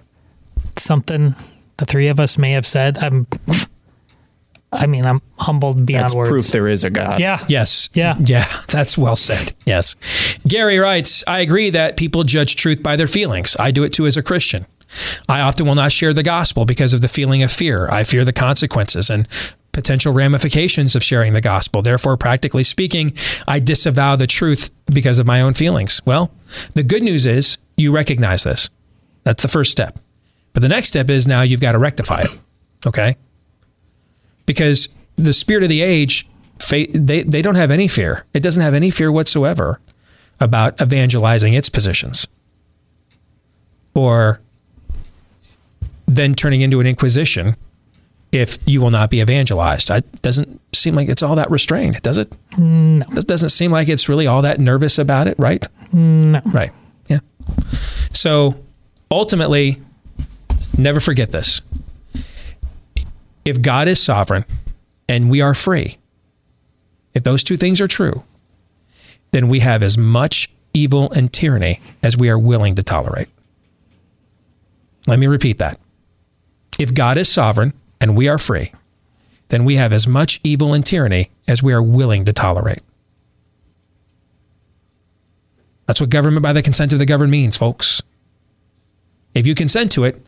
something the three of us may have said. I'm. I mean, I'm humbled beyond That's words. proof there is a God. Yeah. Yes. Yeah. Yeah. (laughs) That's well said. Yes. Gary writes, I agree that people judge truth by their feelings. I do it too as a Christian. I often will not share the gospel because of the feeling of fear. I fear the consequences and potential ramifications of sharing the gospel. Therefore, practically speaking, I disavow the truth because of my own feelings. Well, the good news is you recognize this. That's the first step. But the next step is now you've got to rectify it. Okay? Because the spirit of the age, they, they don't have any fear. It doesn't have any fear whatsoever about evangelizing its positions or then turning into an inquisition if you will not be evangelized. It doesn't seem like it's all that restrained, does it? No. It doesn't seem like it's really all that nervous about it, right? No. Right. Yeah. So ultimately, never forget this. If God is sovereign and we are free, if those two things are true, then we have as much evil and tyranny as we are willing to tolerate. Let me repeat that. If God is sovereign and we are free, then we have as much evil and tyranny as we are willing to tolerate. That's what government by the consent of the governed means, folks. If you consent to it,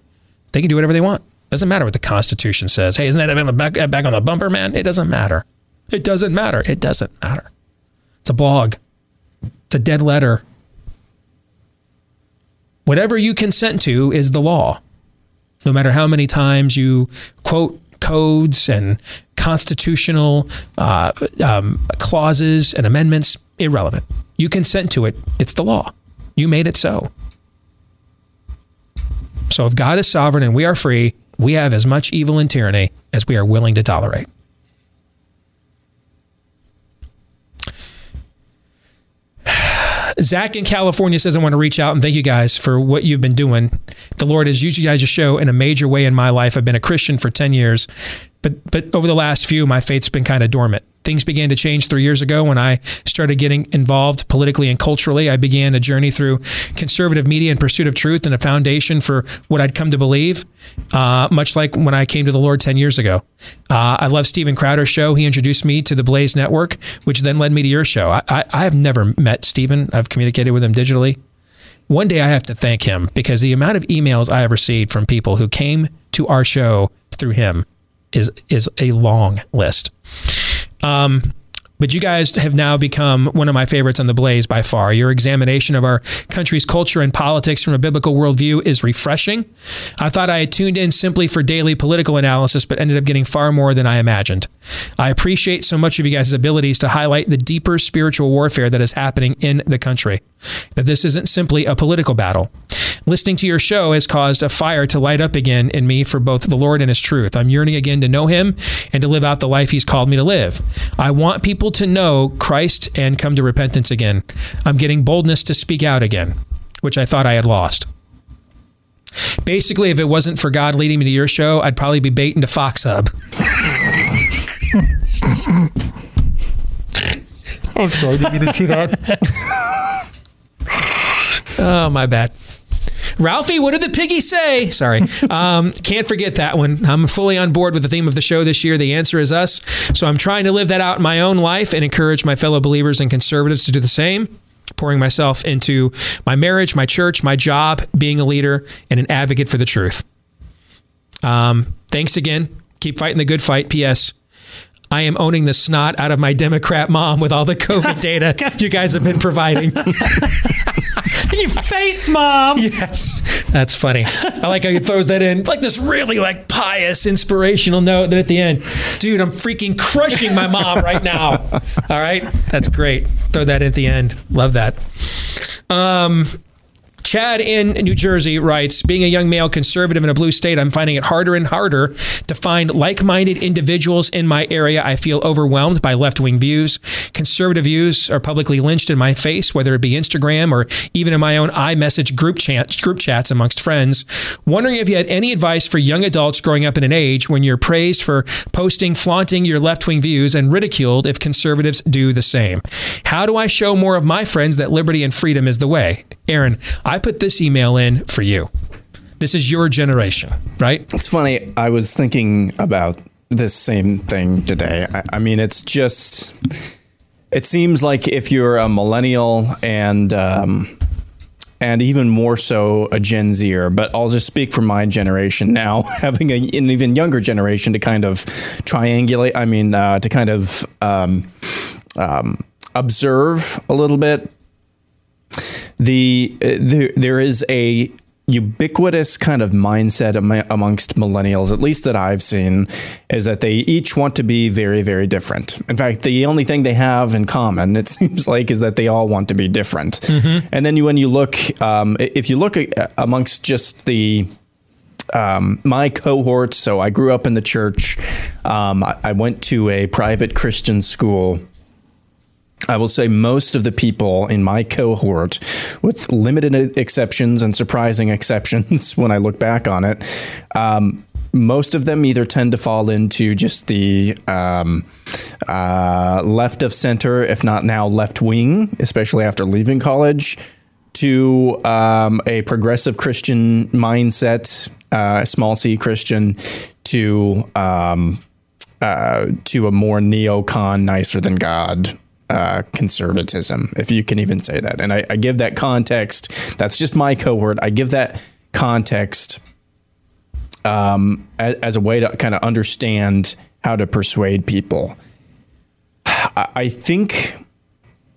they can do whatever they want. Doesn't matter what the Constitution says. Hey, isn't that back, back on the bumper, man? It doesn't matter. It doesn't matter. It doesn't matter. It's a blog. It's a dead letter. Whatever you consent to is the law. No matter how many times you quote codes and constitutional uh, um, clauses and amendments, irrelevant. You consent to it, it's the law. You made it so. So if God is sovereign and we are free, we have as much evil and tyranny as we are willing to tolerate. (sighs) Zach in California says, I want to reach out and thank you guys for what you've been doing. The Lord has used you guys to show in a major way in my life. I've been a Christian for 10 years, but, but over the last few, my faith's been kind of dormant things began to change three years ago when I started getting involved politically and culturally. I began a journey through conservative media in pursuit of truth and a foundation for what I'd come to believe, uh, much like when I came to the Lord 10 years ago. Uh, I love Steven Crowder's show. He introduced me to the Blaze Network, which then led me to your show. I, I, I have never met Steven, I've communicated with him digitally. One day I have to thank him because the amount of emails I have received from people who came to our show through him is is a long list. Um, but you guys have now become one of my favorites on the Blaze by far. Your examination of our country's culture and politics from a biblical worldview is refreshing. I thought I had tuned in simply for daily political analysis, but ended up getting far more than I imagined. I appreciate so much of you guys' abilities to highlight the deeper spiritual warfare that is happening in the country. That this isn't simply a political battle. Listening to your show has caused a fire to light up again in me for both the Lord and His truth. I'm yearning again to know Him and to live out the life He's called me to live. I want people to know Christ and come to repentance again. I'm getting boldness to speak out again, which I thought I had lost. Basically, if it wasn't for God leading me to your show, I'd probably be baiting to Fox Hub. (laughs) I'm sorry, did you see that? oh, my bad. Ralphie, what did the piggy say? Sorry. (laughs) Um, can't forget that one. I'm fully on board with the theme of the show this year. The answer is us. So I'm trying to live that out in my own life and encourage my fellow believers and conservatives to do the same. Pouring myself into my marriage, my church, my job, being a leader, and an advocate for the truth. Um, thanks again. Keep fighting the good fight. P.S. I am owning the snot out of my Democrat mom with all the COVID (laughs) data you guys have been providing. (laughs) In your face, mom. (laughs) Yes, that's funny. I like how he throws that in, like this really like pious, inspirational note. At the end, dude, I'm freaking crushing my mom right now. All right, that's great. Throw that in at the end. Love that. Um, Chad in New Jersey writes Being a young male conservative in a blue state, I'm finding it harder and harder to find like minded individuals in my area. I feel overwhelmed by left wing views. Conservative views are publicly lynched in my face, whether it be Instagram or even in my own iMessage group, chat, group chats amongst friends. Wondering if you had any advice for young adults growing up in an age when you're praised for posting, flaunting your left wing views and ridiculed if conservatives do the same. How do I show more of my friends that liberty and freedom is the way? Aaron, I put this email in for you. This is your generation, right? It's funny. I was thinking about this same thing today. I, I mean, it's just. It seems like if you're a millennial and um, and even more so a Gen Zer, but I'll just speak for my generation now, (laughs) having a, an even younger generation to kind of triangulate. I mean, uh, to kind of um, um, observe a little bit. The, uh, there there is a ubiquitous kind of mindset am- amongst millennials, at least that I've seen, is that they each want to be very, very different. In fact, the only thing they have in common, it (laughs) seems like, is that they all want to be different. And then you, when you look, um, if you look at, amongst just the um, my cohort, so I grew up in the church. Um, I, I went to a private Christian school. I will say most of the people in my cohort, with limited exceptions and surprising (laughs) exceptions when I look back on it, um, most of them either tend to fall into just the um, uh, left of center, if not now left wing, especially after leaving college, to um, a progressive Christian mindset, uh, small c Christian, to um, uh, to a more neocon, nicer than God uh, conservatism, if you can even say that. And I, I give that context. That's just my cohort. I give that context um, as, as a way to kind of understand how to persuade people. I, I think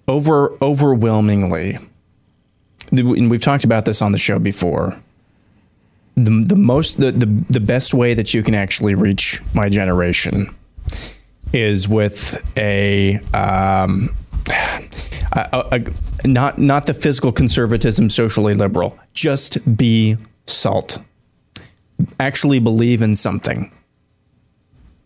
over overwhelmingly, and we've talked about this on the show before. The, the most the, the the best way that you can actually reach my generation is with a um, a, a- not not the physical conservatism socially liberal just be salt. Actually believe in something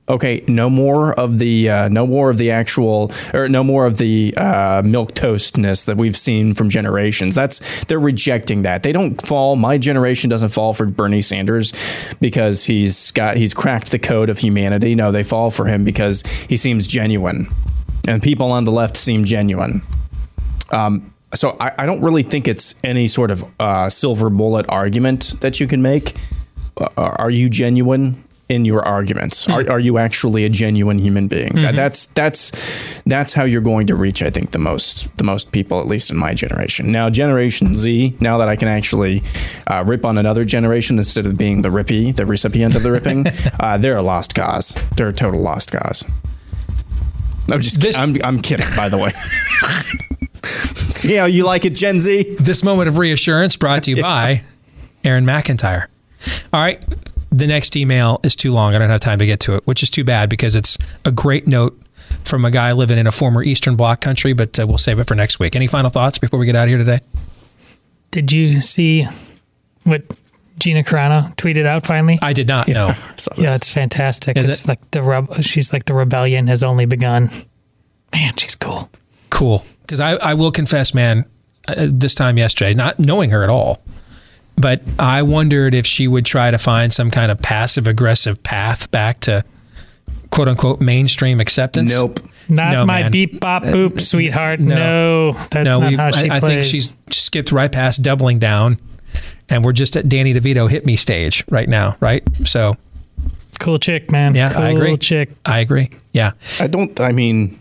okay no more of the uh, no more of the actual or no more of the uh, milk toastness that we've seen from generations. That's they're rejecting that. They don't fall my generation doesn't fall for bernie sanders because he's got he's cracked the code of humanity. No they fall for him because he seems genuine. And people on the left seem genuine. Um, so I, I don't really think it's any sort of uh, silver bullet argument that you can make. Uh, are you genuine in your arguments? Are, are you actually a genuine human being? That- That's that's that's how you're going to reach, I think, the most the most people, at least in my generation. Now, Generation Z. Now that I can actually uh, rip on another generation instead of being the rippy, the recipient of the ripping, (laughs) uh, they're a lost cause. They're a total lost cause. I'm just I'm I'm kidding, by the way. (laughs) See how you like it, Gen Z? This moment of reassurance brought to you (laughs) by Aaron McIntire. All right. The next email is too long. I don't have time to get to it, which is too bad because it's a great note from a guy living in a former Eastern Bloc country, but uh, we'll save it for next week. Any final thoughts before we get out of here today? Did you see what Gina Carano tweeted out finally? I did not know. (laughs) Yeah, it's fantastic. Is it's it? like the reb- she's like the rebellion has only begun. Man, she's cool. Cool. Because I, I will confess, man, uh, this time yesterday, not knowing her at all, but I wondered if she would try to find some kind of passive aggressive path back to quote unquote mainstream acceptance. Nope. Not No, my man. beep bop boop, sweetheart. no. No, that's no, not how she I, I think she's skipped right past doubling down, and we're just at Danny DeVito hit me stage right now, right? So, cool chick, man. yeah, I Cool agree. chick. I agree. Yeah, I don't. I mean,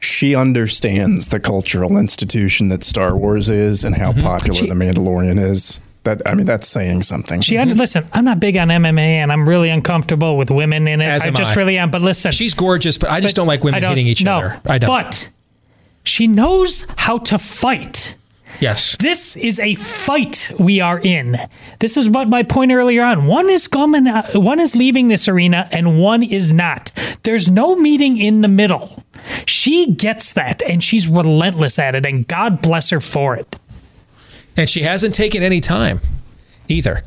she understands the cultural institution that Star Wars is and Mm-hmm. how popular the Mandalorian is. That I mean, that's saying something. She had listen. I'm not big on MMA, and I'm really uncomfortable with women in it. As I am just I. really am. But listen, she's gorgeous, but I just don't like women don't- hitting each no, other. I don't. But she knows how to fight. Yes. This is a fight we are in. This is what my point earlier on. One is coming, uh, one is leaving this arena, and one is not. There's no meeting in the middle. She gets that, and she's relentless at it, and God bless her for it. And she hasn't taken any time either.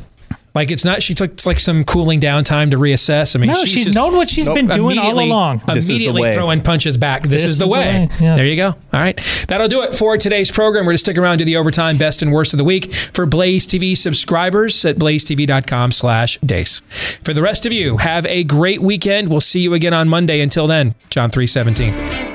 Like it's not. She took like some cooling down time to reassess. I mean, No, she's known what she's been doing all along. This is the Immediately way. throwing punches back. This, is the way. yes. There you go. All right, that'll do it for today's program. We're going to stick around to the overtime best and worst of the week for Blaze TV subscribers at blazetv.com/deace. For the rest of you, have a great weekend. We'll see you again on Monday. Until then, John three seventeen.